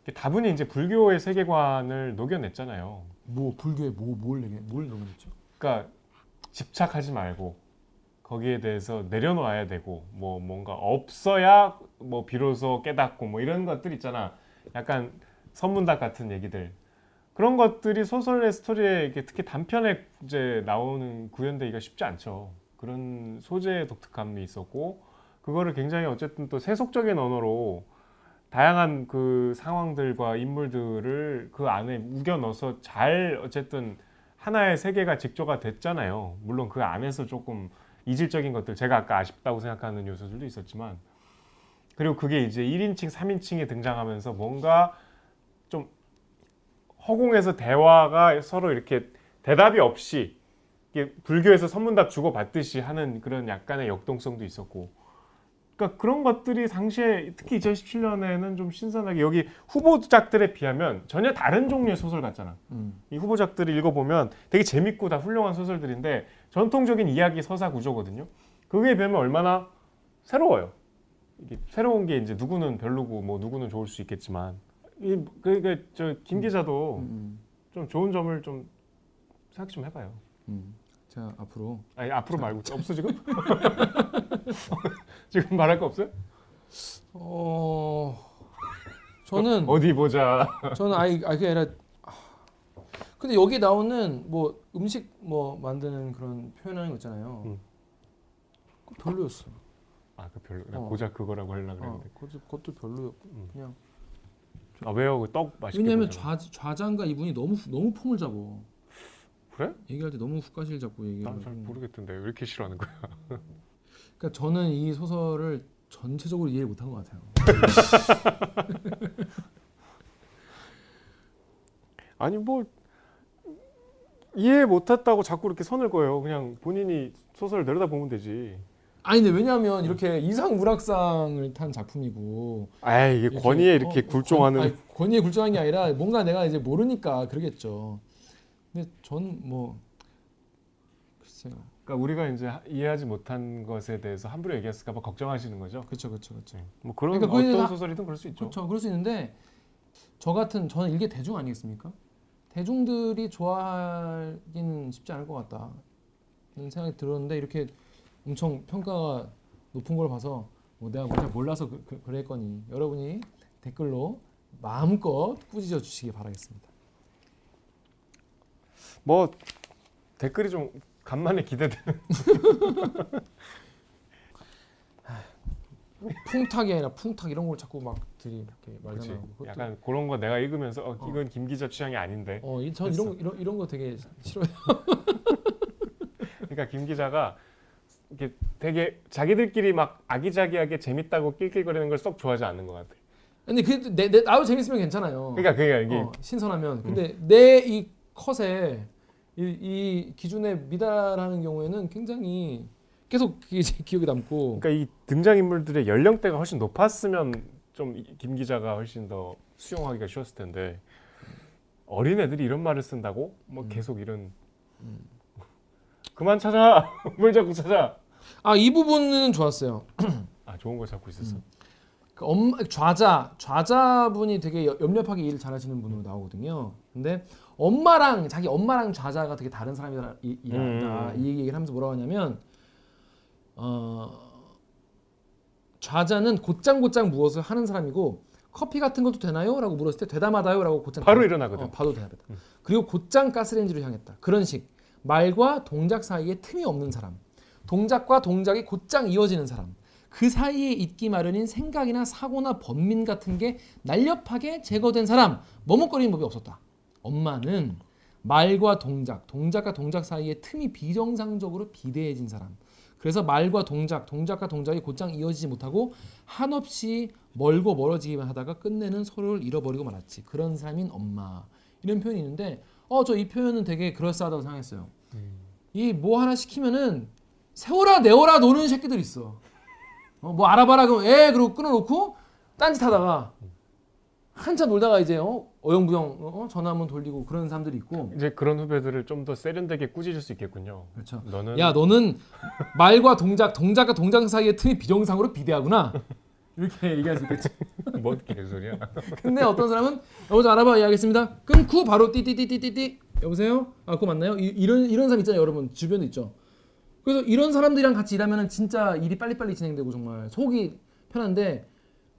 이게 다분히 이제 불교의 세계관을 녹여냈잖아요. 뭐 불교에 뭐뭘 얘기 뭘 넘겼죠? 그러니까 집착하지 말고 거기에 대해서 내려놓아야 되고 뭐 뭔가 없어야 뭐 비로소 깨닫고 뭐 이런 것들 있잖아. 약간 선문답 같은 얘기들. 그런 것들이 소설의 스토리에 특히 단편에 이제 나오는 구현되기가 쉽지 않죠. 그런 소재의 독특함이 있었고 그거를 굉장히 어쨌든 또 세속적인 언어로 다양한 그 상황들과 인물들을 그 안에 우겨 넣어서 잘 어쨌든 하나의 세계가 직조가 됐잖아요. 물론 그 안에서 조금 이질적인 것들 제가 아까 아쉽다고 생각하는 요소들도 있었지만 그리고 그게 이제 1인칭, 3인칭에 등장하면서 뭔가 좀 허공에서 대화가 서로 이렇게 대답이 없이 불교에서 선문답 주고 받듯이 하는 그런 약간의 역동성도 있었고 그러니까 그런 것들이 당시에 특히 2017년에는 좀 신선하게 여기 후보작들에 비하면 전혀 다른 종류의 소설 같잖아. 음. 이 후보작들을 읽어보면 되게 재밌고 다 훌륭한 소설들인데 전통적인 이야기 서사 구조거든요. 그거에 비하면 얼마나 새로워요. 이게 새로운 게 이제 누구는 별로고 뭐 누구는 좋을 수 있겠지만 이 그러니까 저 김 기자도 음. 좀 좋은 점을 좀 생각 좀 해봐요. 음. 자 앞으로 아니 앞으로 말고 없어 지금? [laughs] 지금 말할 거 없어요? 어 저는 어디 보자. 저는 아이 아이 그게 아니라 아, 근데 여기 나오는 뭐 음식 뭐 만드는 그런 표현하는 거 있잖아요. 음. 별로였어. 아그 별로. 나 어. 고작 그거라고 하려고 어, 그랬는데. 그것도, 그것도 별로였고 음. 그냥 아 왜요? 그 떡 맛있게. 왜냐면. 좌 좌장과 이분이 너무 후- 너무 폼을 잡어. 그래? 얘기할 때 너무 훅가시를 잡고 얘기해요. 난잘 모르겠던데 왜 이렇게 싫어하는 거야? [laughs] 그러니까 저는 이 소설을 전체적으로 이해를 못한 것 같아요. [laughs] 아니 뭐 이해 못했다고 자꾸 이렇게 선을 그어요. 그냥 본인이 소설을 내려다 보면 되지. 아니 근데 왜냐하면 이렇게 이상 문학상을 탄 작품이고 아 이게 권위에 이렇게 어, 굴종하는. 권, 아니, 권위에 굴종한 게 아니라 뭔가 내가 이제 모르니까 그러겠죠. 근데 전 뭐 글쎄요. 그러니까 우리가 이제 하- 이해하지 못한 것에 대해서 함부로 얘기했을까 봐 걱정하시는 거죠. 그렇죠, 그렇죠, 그렇죠. 뭐 그런 그러니까 어떤 대해서- 소설이든 그럴 수 있죠. 그렇죠. 그럴 수 있는데 저 같은 저는 일개 대중 아니겠습니까? 대중들이 좋아하기는 쉽지 않을 것 같다. 는 생각이 들었는데 이렇게 엄청 평가가 높은 걸 봐서 뭐 내가 뭔지 몰라서 그, 그, 그랬거니 여러분이 댓글로 마음껏 꾸짖어 주시기 바라겠습니다. 뭐 댓글이 좀 간만에 기대되는. 풍탁이 아니라 풍탁 이런 걸 자꾸 막 들이 이렇게. 말잖아요. 그것도- 약간 그런 거 내가 읽으면서 어, 어. 이건 김 기자 취향이 아닌데. 어, 이- 전 이런 거, 이런 이런 거 되게 싫어요. 그러니까 김 기자가 이렇게 되게 자기들끼리 막 아기자기하게 재밌다고 낄낄거리는 걸 썩 좋아하지 않는 것 같아. 근데 그 내, 내 나도 재밌으면 괜찮아요. 그러니까 그게 이게 어, 신선하면. 근데 내이 컷에 이, 이 기준에 미달하는 경우에는 굉장히 계속 기억에 남고. 그러니까 이 등장 인물들의 연령대가 훨씬 높았으면 좀 김 기자가 훨씬 더 수용하기가 쉬웠을 텐데 어린 애들이 이런 말을 쓴다고? 뭐 음. 계속 이런. 그만 찾아! [laughs] 뭘 자꾸 찾아! 아 이 부분은 좋았어요. 아 좋은 거 찾고 있었어. 그 엄마 좌자 좌자분이 되게 여- 염려하게 일을 잘하시는 분으로 나오거든요. 근데 엄마랑 자기 엄마랑 좌자가 되게 다른 사람이다 이, 이, 음. 이 얘기를 하면서 뭐라고 하냐면 어 좌자는 곧장곧장 무엇을 하는 사람이고 커피 같은 것도 되나요?라고 물었을 때 되다마다요 라고 곧장 바로 대답- 일어나거든. 어, 바로 대답했다. 그리고 곧장 가스레인지를 향했다. 그런 식 말과 동작 사이에 틈이 없는 사람, 동작과 동작이 곧장 이어지는 사람, 그 사이에 있기 마련인 생각이나 사고나 번민 같은 게 날렵하게 제거된 사람, 머뭇거리는 법이 없었다. 엄마는 말과 동작, 동작과 동작 사이에 틈이 비정상적으로 비대해진 사람. 그래서 말과 동작, 동작과 동작이 곧장 이어지지 못하고 한없이 멀고 멀어지기만 하다가 끝내는 서로를 잃어버리고 말았지. 그런 사람인 엄마. 이런 표현이 있는데, 어, 저 이 표현은 되게 그럴싸하다고 생각했어요. 이뭐 하나 시키면은 세워라 내워라 노는 새끼들 있어. 어, 뭐 알아봐라 그럼 에 그러고 끊어놓고 딴짓하다가 한참 놀다가 이제 어, 어영부영 어, 전화 한번 돌리고 그런 사람들이 있고. 이제 그런 후배들을 좀 더 세련되게 꾸짖을 수 있겠군요 그렇죠. 너는 야 너는 말과 동작, 동작과 동작 사이의 틈이 비정상으로 비대하구나. 이렇게 얘기할 수 있겠지. [laughs] 뭔 개소리야 근데 어떤 사람은 여보세요 알아봐 예 알겠습니다. 끊고 바로 띠띠띠띠띠띠 여보세요? 아 그거 맞나요? 이, 이런 이런 사람 있잖아요 여러분 주변에 있죠. 그래서 이런 사람들이랑 같이 일하면은 진짜 일이 빨리빨리 진행되고 정말 속이 편한데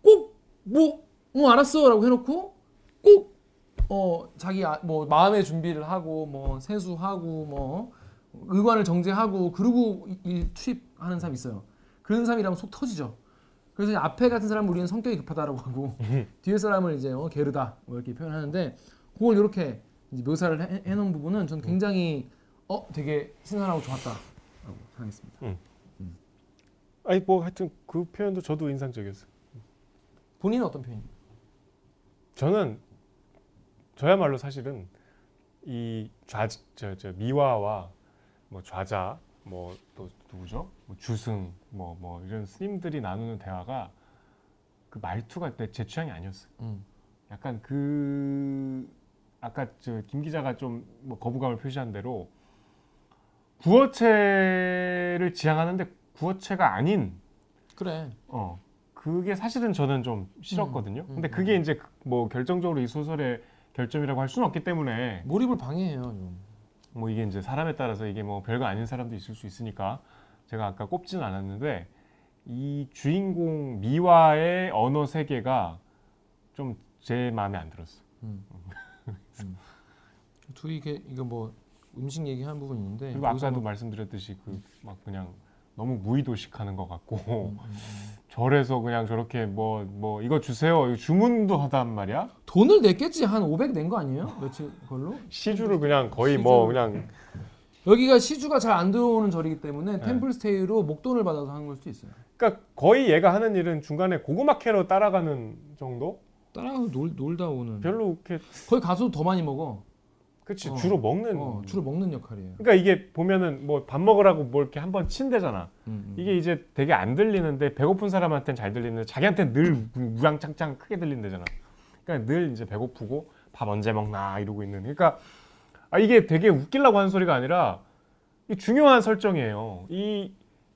꼭 뭐뭐 알았어라고 해놓고 꼭 어 자기 아, 뭐 마음의 준비를 하고 뭐 세수하고 뭐 의관을 정제하고 그러고 이- 일 투입하는 사람 있어요. 그런 사람이라면 속 터지죠. 그래서 앞에 같은 사람은 우리는 성격이 급하다라고 하고 [laughs] 뒤에 사람을 이제 어, 게으르다 뭐 이렇게 표현하는데 그걸 이렇게 이제 묘사를 해, 해놓은 부분은 전 굉장히 어 되게 신선하고 좋았다라고 생각했습니다. 아니 뭐 하여튼 그 표현도 저도 인상적이었어요 본인은 어떤 표현이? 저는 저야말로 사실은 이 좌 저 저 미화와 뭐 좌자 뭐 또 누구죠? 뭐 주승 뭐 뭐 이런 스님들이 나누는 대화가 그 말투가 내제 취향이 아니었어요. 음. 약간 그 아까 저 김 기자가 좀 뭐 거부감을 표시한 대로 구어체를 지향하는데 구어체가 아닌 그래. 어 그게 사실은 저는 좀 싫었거든요. 음, 근데 음, 그게 이제 그- 뭐 결정적으로 이 소설의 결점이라고 할 수는 없기 때문에 몰입을 방해해요. 좀. 뭐 이게 이제 사람에 따라서 이게 뭐 별거 아닌 사람도 있을 수 있으니까 제가 아까 꼽지는 않았는데 이 주인공 미화의 언어 세계가 좀 제 마음에 안 들었어. 둘이 이게 이거 뭐 음식 얘기하는 부분 있는데 그리고 아까도 뭐- 말씀드렸듯이 그 막 그냥 너무 무의도식하는 것 같고 음, 음, 음. [laughs] 절에서 그냥 저렇게 뭐 뭐 이거 주세요 주문도 하단 말이야 돈을 냈겠지 한 500 낸 거 아니에요? 며칠 걸로? 시주를 그냥 거의 뭐 시주를- 그냥 여기가 시주가 잘 안 들어오는 절이기 때문에 네. 템플스테이로 목돈을 받아서 하는 걸 수도 있어요. 그러니까 거의 얘가 하는 일은 중간에 고구마 캐러 따라가는 정도 따라가서 놀, 놀다 오는. 별로 이렇게 거기 가서도 더 많이 먹어. 그치 어. 주로 먹는 어, 주로 먹는 역할이에요. 그러니까 이게 보면은 뭐 밥 먹으라고 뭐 이렇게 한 번 친대잖아 음, 음. 이게 이제 되게 안 들리는데 배고픈 사람한테는 잘 들리는데 자기한테는 늘 무장창창 크게 들린대잖아 그러니까 늘 이제 배고프고 밥 언제 먹나 이러고 있는 그러니까 아 이게 되게 웃기려고 하는 소리가 아니라 이 중요한 설정이에요 이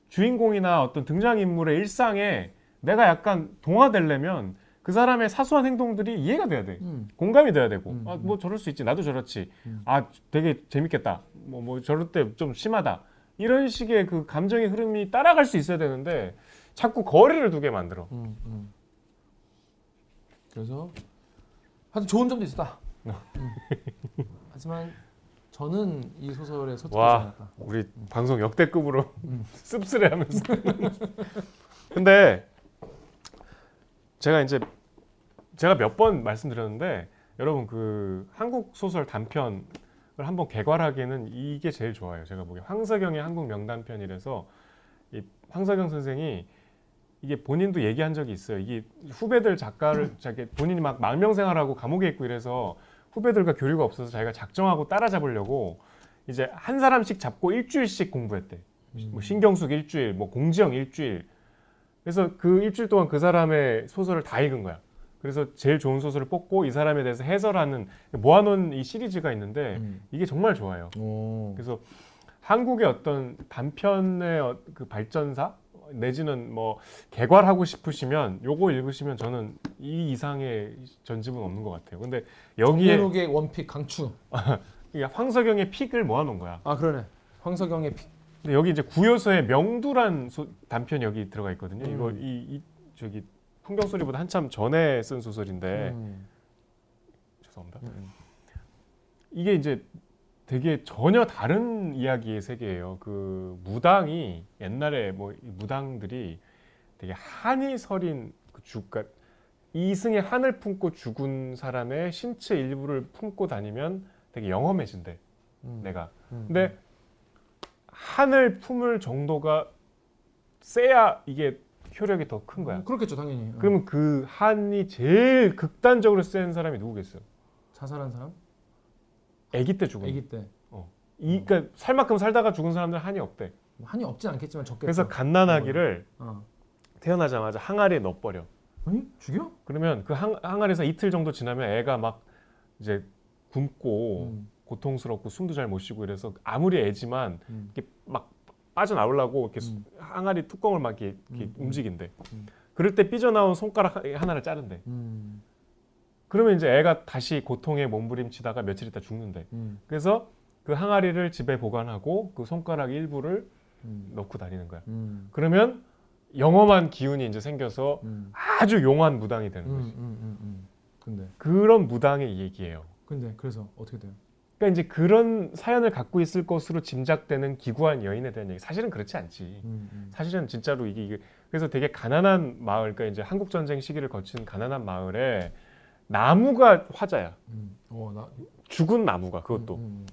주인공이나 어떤 등장인물의 일상에 내가 약간 동화되려면 그 사람의 사소한 행동들이 이해가 돼야 돼 음. 공감이 돼야 되고 음, 아 뭐 저럴 수 있지 나도 저렇지 음. 아 되게 재밌겠다 뭐 뭐 저럴 때 좀 심하다 이런 식의 그 감정의 흐름이 따라갈 수 있어야 되는데 자꾸 거리를 두게 만들어 음, 음. 그래서 하여튼 좋은 점도 있었다. 음. 하지만 저는 이 소설에 소통하지 와. 않았다. 우리 방송 역대급으로 음. [laughs] 씁쓸해하면서 [laughs] 근데 제가 이제 제가 몇 번 말씀드렸는데 여러분 그 한국 소설 단편을 한번 개괄하기에는 이게 제일 좋아요. 제가 보기에 황석영의 한국 명단편이라서 이 황석영 선생이 이게 본인도 얘기한 적이 있어요. 이게 후배들 작가를 [clears throat] 자기 본인이 막 망명생활하고 감옥에 있고 이래서 후배들과 교류가 없어서 자기가 작정하고 따라잡으려고 이제 한 사람씩 잡고 일주일씩 공부했대. 뭐 신경숙 일주일, 뭐 공지영 일주일. 그래서 그 일주일 동안 그 사람의 소설을 다 읽은 거야. 그래서 제일 좋은 소설을 뽑고 이 사람에 대해서 해설하는 모아놓은 이 시리즈가 있는데 음. 이게 정말 좋아요. 오. 그래서 한국의 어떤 단편의 어- 그 발전사 내지는 뭐 개괄하고 싶으시면 요거 읽으시면 저는 이 이상의 전집은 없는 것 같아요. 근데 여기에 정예록의 원픽 강추. [laughs] 황석영의 픽을 모아놓은 거야. 아 그러네. 황석영의 픽. 근데 여기 이제 구요서의 명두란 소- 단편이 여기 들어가 있거든요. 음. 이거 이, 이 저기 풍경 소리보다 한참 전에 쓴 소설인데 음. 죄송합니다. 음. 이게 이제 되게 전혀 다른 이야기의 세계예요. 그 무당이 옛날에 뭐이 무당들이 되게 한이 서린 그 죽, 그러니까 이승의 한을 품고 죽은 사람의 신체 일부를 품고 다니면 되게 영험해진대. 음. 내가. 음. 근데 한을 품을 정도가 세야 이게 효력이 더 큰 거야. 음, 그렇겠죠 당연히. 어. 그러면 그 한이 제일 극단적으로 센 사람이 누구겠어요? 자살한 사람? 아기 때 죽은. 아기 때. 이 그러니까 살 만큼 살다가 죽은 사람들 은 한이 없대. 뭐 한이 없진 않겠지만 적겠죠. 그래서 갓난아기를 어. 태어나자마자 항아리에 넣어버려. 아니 죽여? 그러면 그 항, 항아리에서 이틀 정도 지나면 애가 막 이제 굶고 음. 고통스럽고 숨도 잘 못 쉬고 이래서 아무리 애지만 음. 이렇게 막 빠져나오려고 이렇게 수- 음. 항아리 뚜껑을 막 이렇게, 이렇게 음, 음. 움직인대. 음. 그럴 때 삐져나온 손가락 하- 하나를 자른대. 음. 그러면 이제 애가 다시 고통에 몸부림치다가 며칠 있다 죽는데. 음. 그래서 그 항아리를 집에 보관하고 그 손가락 일부를 음. 넣고 다니는 거야. 음. 그러면 영험한 기운이 이제 생겨서 음. 아주 용한 무당이 되는 음. 거지. 음. 근데 그런 무당의 얘기예요. 근데 그래서 어떻게 돼요? 그러니까 이제 그런 사연을 갖고 있을 것으로 짐작되는 기구한 여인에 대한 얘기. 사실은 그렇지 않지. 음. 음. 사실은 진짜로 이게, 이게 그래서 되게 가난한 마을, 그러니까 이제 한국 전쟁 시기를 거친 가난한 마을에 나무가 화자야. 음. 어, 나 죽은 나무가 그것도 음.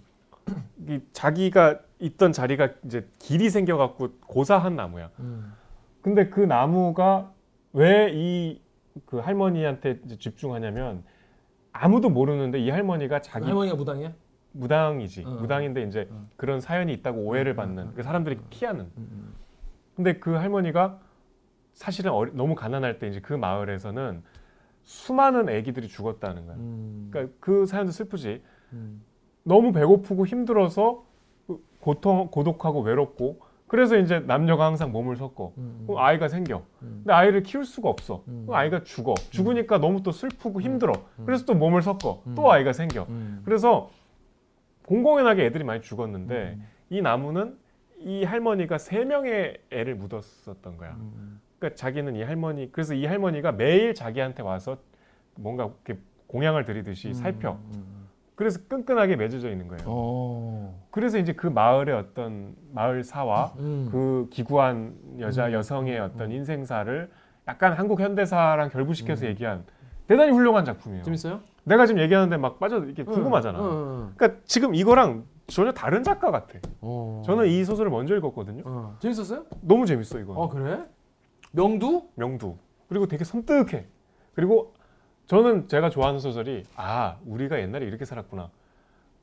이 자기가 있던 자리가 이제 길이 생겨갖고 고사한 나무야. 음. 근데 그 나무가 왜 이 그 할머니한테 이제 집중하냐면 아무도 모르는데 이 할머니가 자기 할머니가 무당이야? 무당이지 어, 어. 무당인데 이제 어. 그런 사연이 있다고 오해를 음, 받는 음, 그 사람들이 피하는 음. 음. 근데 그 할머니가 사실은 어리- 너무 가난할 때 이제 그 마을에서는 수많은 아기들이 죽었다는 거야 음. 그러니까 그 사연도 슬프지 음. 너무 배고프고 힘들어서 그 고통 고독하고 외롭고 그래서 이제 남녀가 항상 몸을 섞어 음. 그럼 아이가 생겨 음. 근데 아이를 키울 수가 없어 음. 그럼 아이가 죽어 죽으니까 너무 또 슬프고 힘들어 음. 그래서 또 몸을 섞어 음. 또 아이가 생겨 음. 그래서 공공연하게 애들이 많이 죽었는데 음. 이 나무는 이 할머니가 세 명의 애를 묻었었던 거야. 음. 그러니까 자기는 이 할머니 그래서 이 할머니가 매일 자기한테 와서 뭔가 이렇게 공양을 드리듯이 살펴. 음. 그래서 끈끈하게 맺어져 있는 거예요. 어. 그래서 이제 그 마을의 어떤 마을 사와 음. 그 기구한 여자 음. 여성의 음. 어떤 인생사를 약간 한국 현대사랑 결부시켜서 음. 얘기한 대단히 훌륭한 작품이에요. 재밌어요? 내가 지금 얘기하는데 막 빠져 이렇게 궁금하잖아. 그러니까 지금 이거랑 전혀 다른 작가 같아. 응. 어. 저는 이 소설을 먼저 읽었거든요. 어. 재밌었어요? 너무 재밌어 이거. 어 그래? 명두? 명두. 그리고 되게 섬뜩해. 그리고 저는 제가 좋아하는 소설이 아 우리가 옛날에 이렇게 살았구나.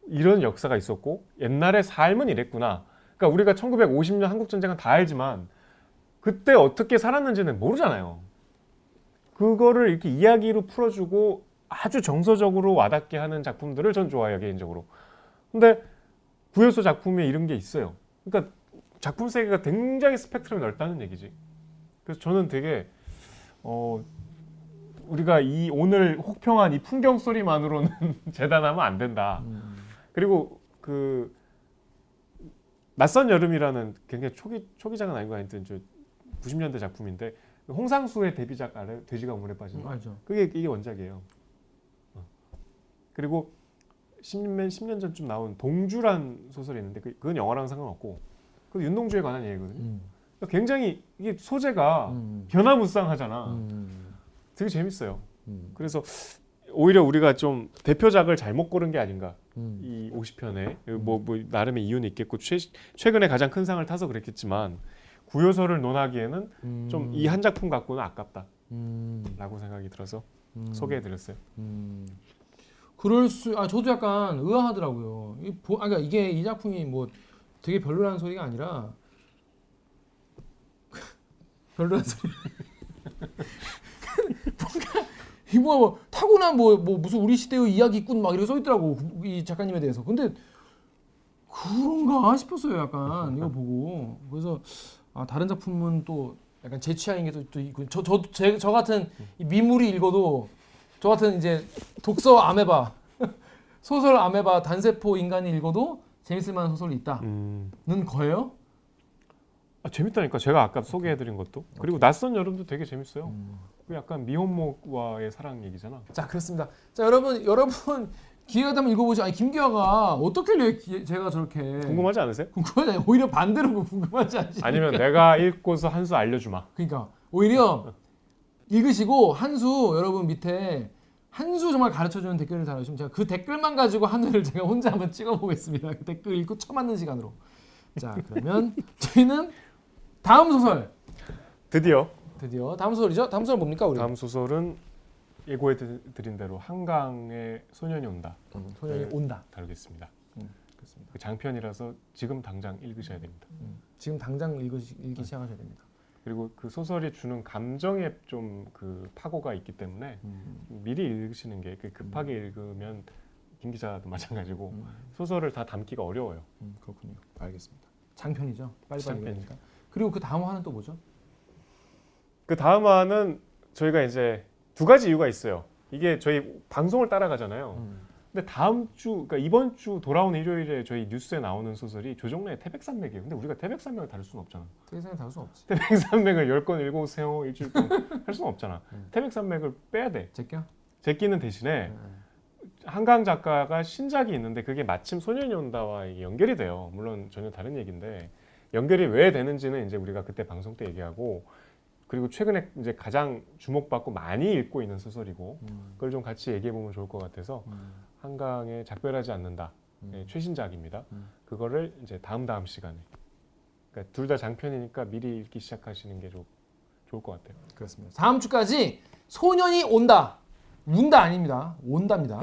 이런 역사가 있었고 옛날의 삶은 이랬구나. 그러니까 우리가 1950년 한국 전쟁은 다 알지만 그때 어떻게 살았는지는 모르잖아요. 그거를 이렇게 이야기로 풀어주고 아주 정서적으로 와닿게 하는 작품들을 전 좋아해요 개인적으로. 근데 구요소 작품에 이런 게 있어요. 그러니까 작품 세계가 굉장히 스펙트럼이 넓다는 얘기지. 그래서 저는 되게 어 우리가 이 오늘 혹평한 이 풍경 소리만으로는 [laughs] 재단하면 안 된다. 음. 그리고 그 낯선 여름이라는 굉장히 초기 초기작은 아니고 하여튼 저 90년대 작품인데 홍상수의 데뷔작 알아요? 돼지가 우물에 빠진 거. 알죠. 그게 이게 원작이에요. 어. 그리고 10년 10년 전쯤 나온 동주란 소설이 있는데 그, 그건 영화랑 상관없고 그 윤동주에 관한 얘기거든요. 음. 그러니까 굉장히 이게 소재가 음. 변화무쌍하잖아. 음. 되게 재밌어요. 음. 그래서 오히려 우리가 좀 대표작을 잘못 고른 게 아닌가. 음. 이 50편에 뭐, 뭐 나름의 이유는 있겠고 최, 최근에 가장 큰 상을 타서 그랬겠지만 구요서를 논하기에는 음. 좀이 한 작품 갖고는 아깝다라고 음. 생각이 들어서 음. 소개해드렸어요. 음. 그럴 수, 아 저도 약간 의아하더라고요. 이 보, 아 그러니까 이게 이 작품이 뭐 되게 별로라는 소리가 아니라 [laughs] 별로란 소리. [laughs] 뭔가 이 뭐야 뭐 타고난 뭐, 뭐 무슨 우리 시대의 이야기꾼 막 이렇게 써 있더라고 이 작가님에 대해서. 근데 그런가 싶었어요 약간 이거 보고 그래서 아 다른 작품은 또 약간 제 취향인 게또 있고 저저 저 저 같은 이 미물이 읽어도 저 같은 이제 독서 아메바 [laughs] 소설 아메바 단세포 인간이 읽어도 재밌을 만한 소설이 있다는 음. 거예요. 아, 재밌다니까 제가 아까 소개해드린 것도 그리고 낯선 여름도 되게 재밌어요. 그 약간 미혼모와의 사랑 얘기잖아. 자 그렇습니다. 자 여러분 여러분 기회가 되면 읽어보죠. 아니 김기화가 어떻게 읽 제가 저렇게 궁금하지 않으세요? 궁금하지 않아요. 오히려 반대로 궁금하지 않으시 아니면 내가 읽고서 한 수 알려주마. 그러니까 오히려 읽으시고 한 수 여러분 밑에 한 수 정말 가르쳐주는 댓글을 달아주시면 제가 그 댓글만 가지고 한 회를 제가 혼자 한번 찍어보겠습니다. 그 댓글 읽고 쳐맞는 시간으로. 자 그러면 저희는 다음 소설 드디어 드디어 다음 소설이죠. 다음 소설 뭡니까 우리? 다음 소설은 예고해 드- 드린 대로 한강의 소년이 온다 음, 소년이 네. 온다. 다루겠습니다. 그렇습니다. 그 장편이라서 지금 당장 읽으셔야 됩니다. 지금 당장 읽으시, 읽기 시작하셔야 됩니다. 그리고 그 소설이 주는 감정에 좀 그 파고가 있기 때문에 미리 읽으시는 게그 급하게 읽으면 김 기자도 마찬가지고 음. 소설을 다 담기가 어려워요. 음, 그렇군요. 알겠습니다. 장편이죠. 빨리빨리 장편이죠. 읽으니까. 그리고 그 다음 화는 또 뭐죠? 그 다음 화는 저희가 이제 두 가지 이유가 있어요. 이게 저희 방송을 따라가잖아요. 음. 근데 다음 주, 그러니까 이번 주 돌아오는 일요일에 저희 뉴스에 나오는 소설이 조정래의 태백산맥이에요. 근데 우리가 태백산맥을 다룰 수는 없잖아. 세상에 다룰 수 없지. 태백산맥을 열 권 읽어오세요 일주일 동안 [laughs] 할 수는 없잖아. 음. 태백산맥을 빼야 돼. 제껴? 제끼는 대신에 한강 작가가 신작이 있는데 그게 마침 소년이 온다와 연결이 돼요. 물론 전혀 다른 얘기인데 연결이 왜 되는지는 이제 우리가 그때 방송 때 얘기하고 그리고 최근에 이제 가장 주목받고 많이 읽고 있는 소설이고 음. 그걸 좀 같이 얘기해 보면 좋을 것 같아서 한강에 작별하지 않는다 예, 최신작입니다. 음. 그거를 이제 다음 다음 시간에 그러니까 둘 다 장편이니까 미리 읽기 시작하시는 게 좋, 좋을 것 같아요. 그렇습니다. 다음 주까지 소년이 온다. 운다 아닙니다. 온답니다.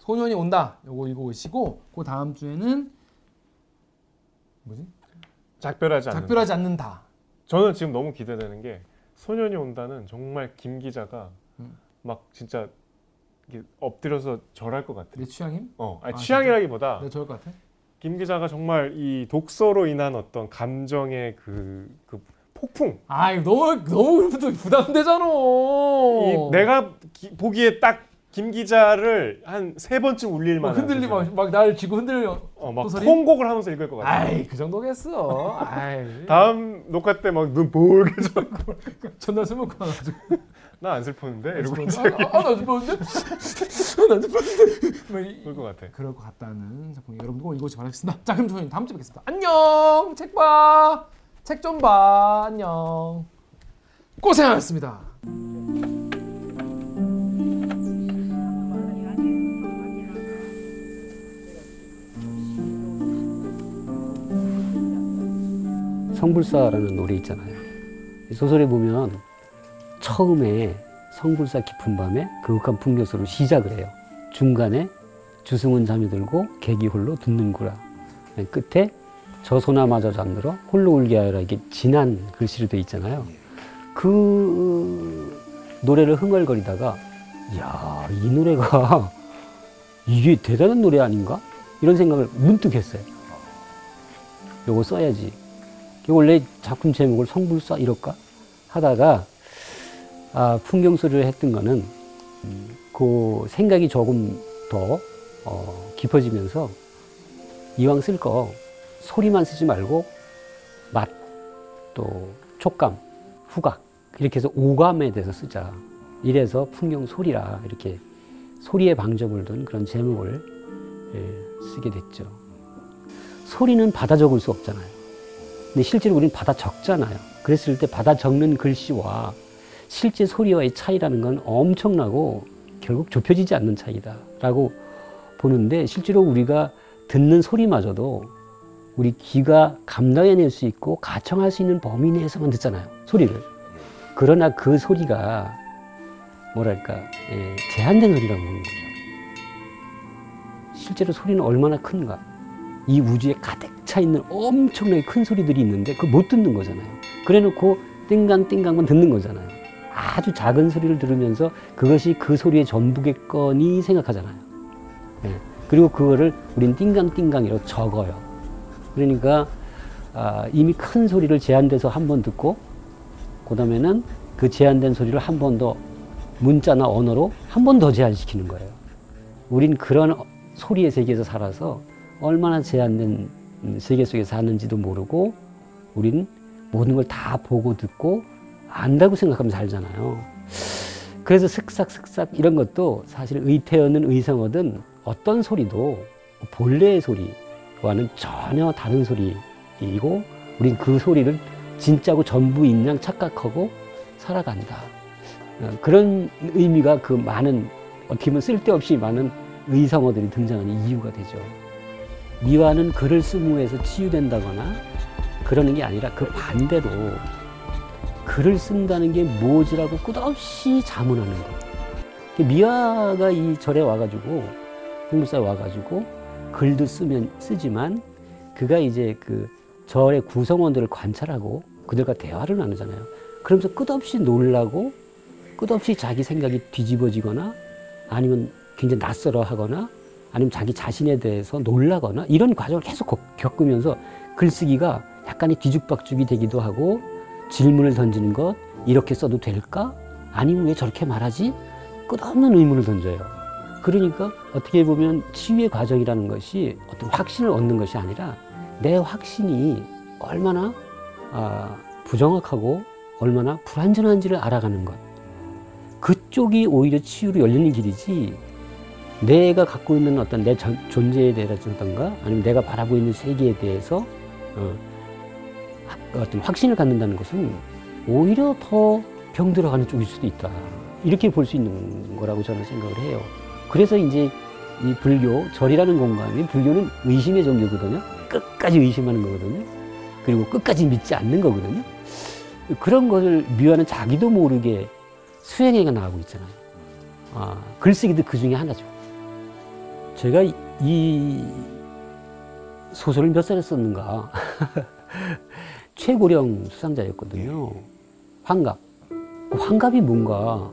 소년이 온다. 요거 읽어보시고 그 다음 주에는 뭐지? 작별하지 않는다. 작별하지 않는다. 저는 지금 너무 기대되는 게 소년이 온다는 정말 김 기자가 음. 막 진짜 엎드려서 절할 것 같아. 내 취향임? 어, 아니, 아, 취향이라기보다 내가 저럴 것 같아? 김 기자가 정말 이 독서로 인한 어떤 감정의 그, 그 폭풍. 아이 너무 너무 또 부담되잖아. 이 내가 기- 보기에 딱 김 기자를 한 세 번쯤 울릴 막 만한. 흔들리고 소설. 막 나를 쥐고 흔들려. 어, 막 소설이? 통곡을 하면서 읽을 것 같아. 아이 그 정도겠어. 아이 다음 녹화 때 막 눈 볼게 [laughs] 전날 술 먹고 나가지고. 나 안 슬프는데 이러고 아나 슬펐는데? 나 슬펐는데? 막 이- 그럴 것 같아. 그럴 것 같다는 작품 여러분도 꼭 읽어보시기 바라겠습니다. 자 그럼 저희 다음 주에 뵙겠습니다. 안녕. 책 봐. 책 좀 봐. 안녕. 고생하셨습니다. 성불사라는 노래 있잖아요. 이 소설에 보면 처음에 성불사 깊은 밤에 그윽한 풍경소로 시작을 해요. 중간에 주승은 잠이 들고 객이 홀로 듣는구라. 끝에 저 소나마저 잠들어 홀로 울게 하여라 이게 진한 글씨로 돼 있잖아요. 그 노래를 흥얼거리다가 야, 이 노래가 [laughs] 이게 대단한 노래 아닌가? 이런 생각을 문득 했어요. 요거 써야지. 원래 작품 제목을 성불사 이럴까 하다가 아, 풍경소리를 했던 거는 음, 그 생각이 조금 더 어, 깊어지면서 이왕 쓸 거 소리만 쓰지 말고 맛, 또 촉감, 후각 이렇게 해서 오감에 대해서 쓰자. 이래서 풍경 소리라 이렇게 소리에 방점을 둔 그런 제목을 예, 쓰게 됐죠. 소리는 받아 적을 수 없잖아요. 근데 실제로 우리는 받아 적잖아요. 그랬을 때 받아 적는 글씨와 실제 소리와의 차이라는 건 엄청나고 결국 좁혀지지 않는 차이다라고 보는데 실제로 우리가 듣는 소리마저도 우리 귀가 감당해낼 수 있고 가청할 수 있는 범위 내에서만 듣잖아요. 소리를. 그러나 그 소리가 뭐랄까 예, 제한된 소리라고 보는 거죠. 실제로 소리는 얼마나 큰가. 이 우주에 가득 차 있는 엄청나게 큰 소리들이 있는데 그걸 못 듣는 거잖아요. 그래 놓고 띵강띵강만 듣는 거잖아요. 아주 작은 소리를 들으면서 그것이 그 소리의 전부겠거니 생각하잖아요. 예. 그리고 그거를 우린 띵강띵강이라고 적어요. 그러니까 아, 이미 큰 소리를 제한돼서 한 번 듣고 그 다음에는 그 제한된 소리를 한 번 더 문자나 언어로 한 번 더 제한시키는 거예요. 우린 그런 소리의 세계에서 살아서 얼마나 제한된 음, 세계 속에 사는지도 모르고 우린 모든 걸 다 보고 듣고 안다고 생각하면 살잖아요. 그래서 슥싹슥싹 이런 것도 사실 의태어든 의성어든 어떤 소리도 본래의 소리와는 전혀 다른 소리이고 우린 그 소리를 진짜고 전부인 양 착각하고 살아간다. 어, 그런 의미가 그 많은 어떻게 보면 쓸데없이 많은 의성어들이 등장하는 이유가 되죠. 미화는 글을 쓰무에서 치유된다거나 그러는 게 아니라 그 반대로 글을 쓴다는 게 무엇이라고 끝없이 자문하는 거. 미화가 이 절에 와가지고 홍무사에 와가지고 글도 쓰면 쓰지만 그가 이제 그 절의 구성원들을 관찰하고 그들과 대화를 나누잖아요. 그러면서 끝없이 놀라고 끝없이 자기 생각이 뒤집어지거나 아니면 굉장히 낯설어 하거나 아니면 자기 자신에 대해서 놀라거나 이런 과정을 계속 겪- 겪으면서 글쓰기가 약간의 뒤죽박죽이 되기도 하고 질문을 던지는 것 이렇게 써도 될까? 아니면 왜 저렇게 말하지? 끝없는 의문을 던져요. 그러니까 어떻게 보면 치유의 과정이라는 것이 어떤 확신을 얻는 것이 아니라 내 확신이 얼마나 아, 부정확하고 얼마나 불완전한지를 알아가는 것. 그쪽이 오히려 치유로 열리는 길이지 내가 갖고 있는 어떤 내 전- 존재에 대해서든가 아니면 내가 바라보고 있는 세계에 대해서 어, 하- 어떤 확신을 갖는다는 것은 오히려 더 병들어가는 쪽일 수도 있다. 이렇게 볼 수 있는 거라고 저는 생각을 해요. 그래서 이제 이 불교, 절이라는 공간이 불교는 의심의 종교거든요. 끝까지 의심하는 거거든요. 그리고 끝까지 믿지 않는 거거든요. 그런 것을 미화는 자기도 모르게 수행해가 나가고 있잖아요. 아, 글쓰기도 그 중에 하나죠. 제가 이- 이 소설을 몇 살에 썼는가. [laughs] 최고령 수상자였거든요. 환갑. 그 환갑이 뭔가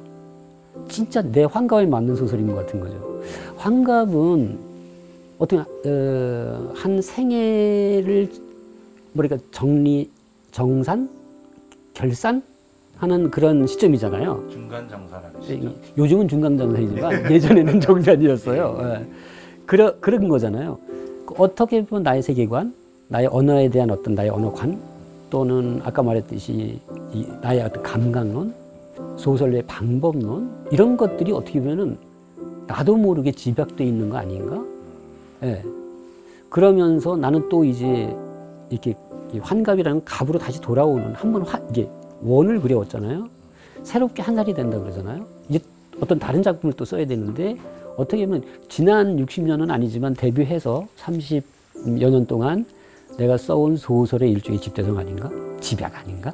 진짜 내 환갑에 맞는 소설인 것 같은 거죠. 환갑은 어떤 어, 한 생애를 뭐랄까 정리 정산 결산 하는 그런 시점이잖아요. 중간 정산하는 이- 시점. 요즘은 중간 정산이지만 [laughs] 예전에는 정산이었어요. 예. 그러, 그런 거잖아요. 그 어떻게 보면 나의 세계관, 나의 언어에 대한 어떤 나의 언어관, 또는 아까 말했듯이 이 나의 어떤 감각론, 소설의 방법론, 이런 것들이 어떻게 보면은 나도 모르게 집약돼 있는 거 아닌가? 예. 그러면서 나는 또 이제 이렇게 이 환갑이라는 갑으로 다시 돌아오는 한 번 이게 원을 그려왔잖아요. 새롭게 한 살이 된다 그러잖아요. 이제 어떤 다른 작품을 또 써야 되는데 어떻게 보면 지난 60년은 아니지만 데뷔해서 30여 년 동안 내가 써온 소설의 일종의 집대성 아닌가? 집약 아닌가?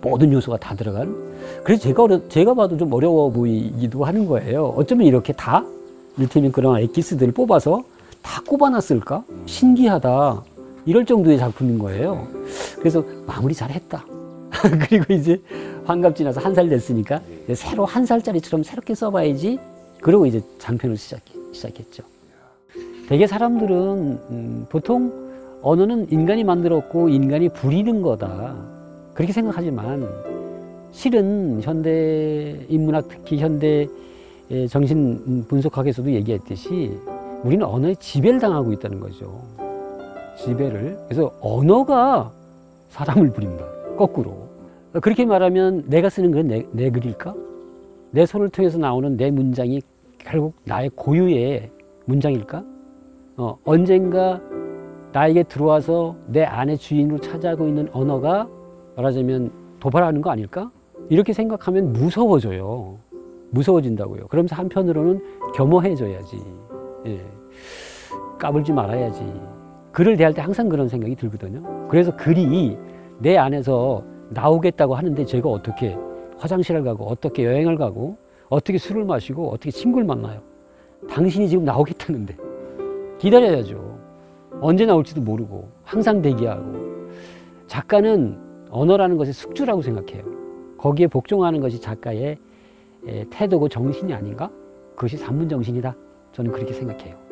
모든 요소가 다 들어간. 그래서 제가 어려, 제가 봐도 좀 어려워 보이기도 하는 거예요. 어쩌면 이렇게 다 일테면 그런 엑기스들을 뽑아서 다 꼽아놨을까? 신기하다. 이럴 정도의 작품인 거예요. 그래서 마무리 잘했다. [laughs] 그리고 이제 환갑 지나서 한 살 됐으니까 이제 새로 한 살짜리처럼 새롭게 써봐야지. 그러고 이제 장편을 시작, 시작했죠. 대개 사람들은 음, 보통 언어는 인간이 만들었고 인간이 부리는 거다. 그렇게 생각하지만 실은 현대 인문학 특히 현대 의 정신 분석학에서도 얘기했듯이 우리는 언어에 지배를 당하고 있다는 거죠. 지배를. 그래서 언어가 사람을 부린다. 거꾸로. 그렇게 말하면 내가 쓰는 건 내, 내 글일까? 내 손을 통해서 나오는 내 문장이 결국 나의 고유의 문장일까? 어, 언젠가 나에게 들어와서 내 안의 주인으로 차지하고 있는 언어가 말하자면 도발하는 거 아닐까? 이렇게 생각하면 무서워져요. 무서워진다고요. 그러면서 한편으로는 겸허해져야지. 예. 까불지 말아야지. 글을 대할 때 항상 그런 생각이 들거든요. 그래서 글이 내 안에서 나오겠다고 하는데 제가 어떻게 화장실을 가고 어떻게 여행을 가고 어떻게 술을 마시고 어떻게 친구를 만나요. 당신이 지금 나오겠다는데 기다려야죠. 언제 나올지도 모르고 항상 대기하고 작가는 언어라는 것의 숙주라고 생각해요. 거기에 복종하는 것이 작가의 에, 태도고 정신이 아닌가? 그것이 산문 정신이다. 저는 그렇게 생각해요.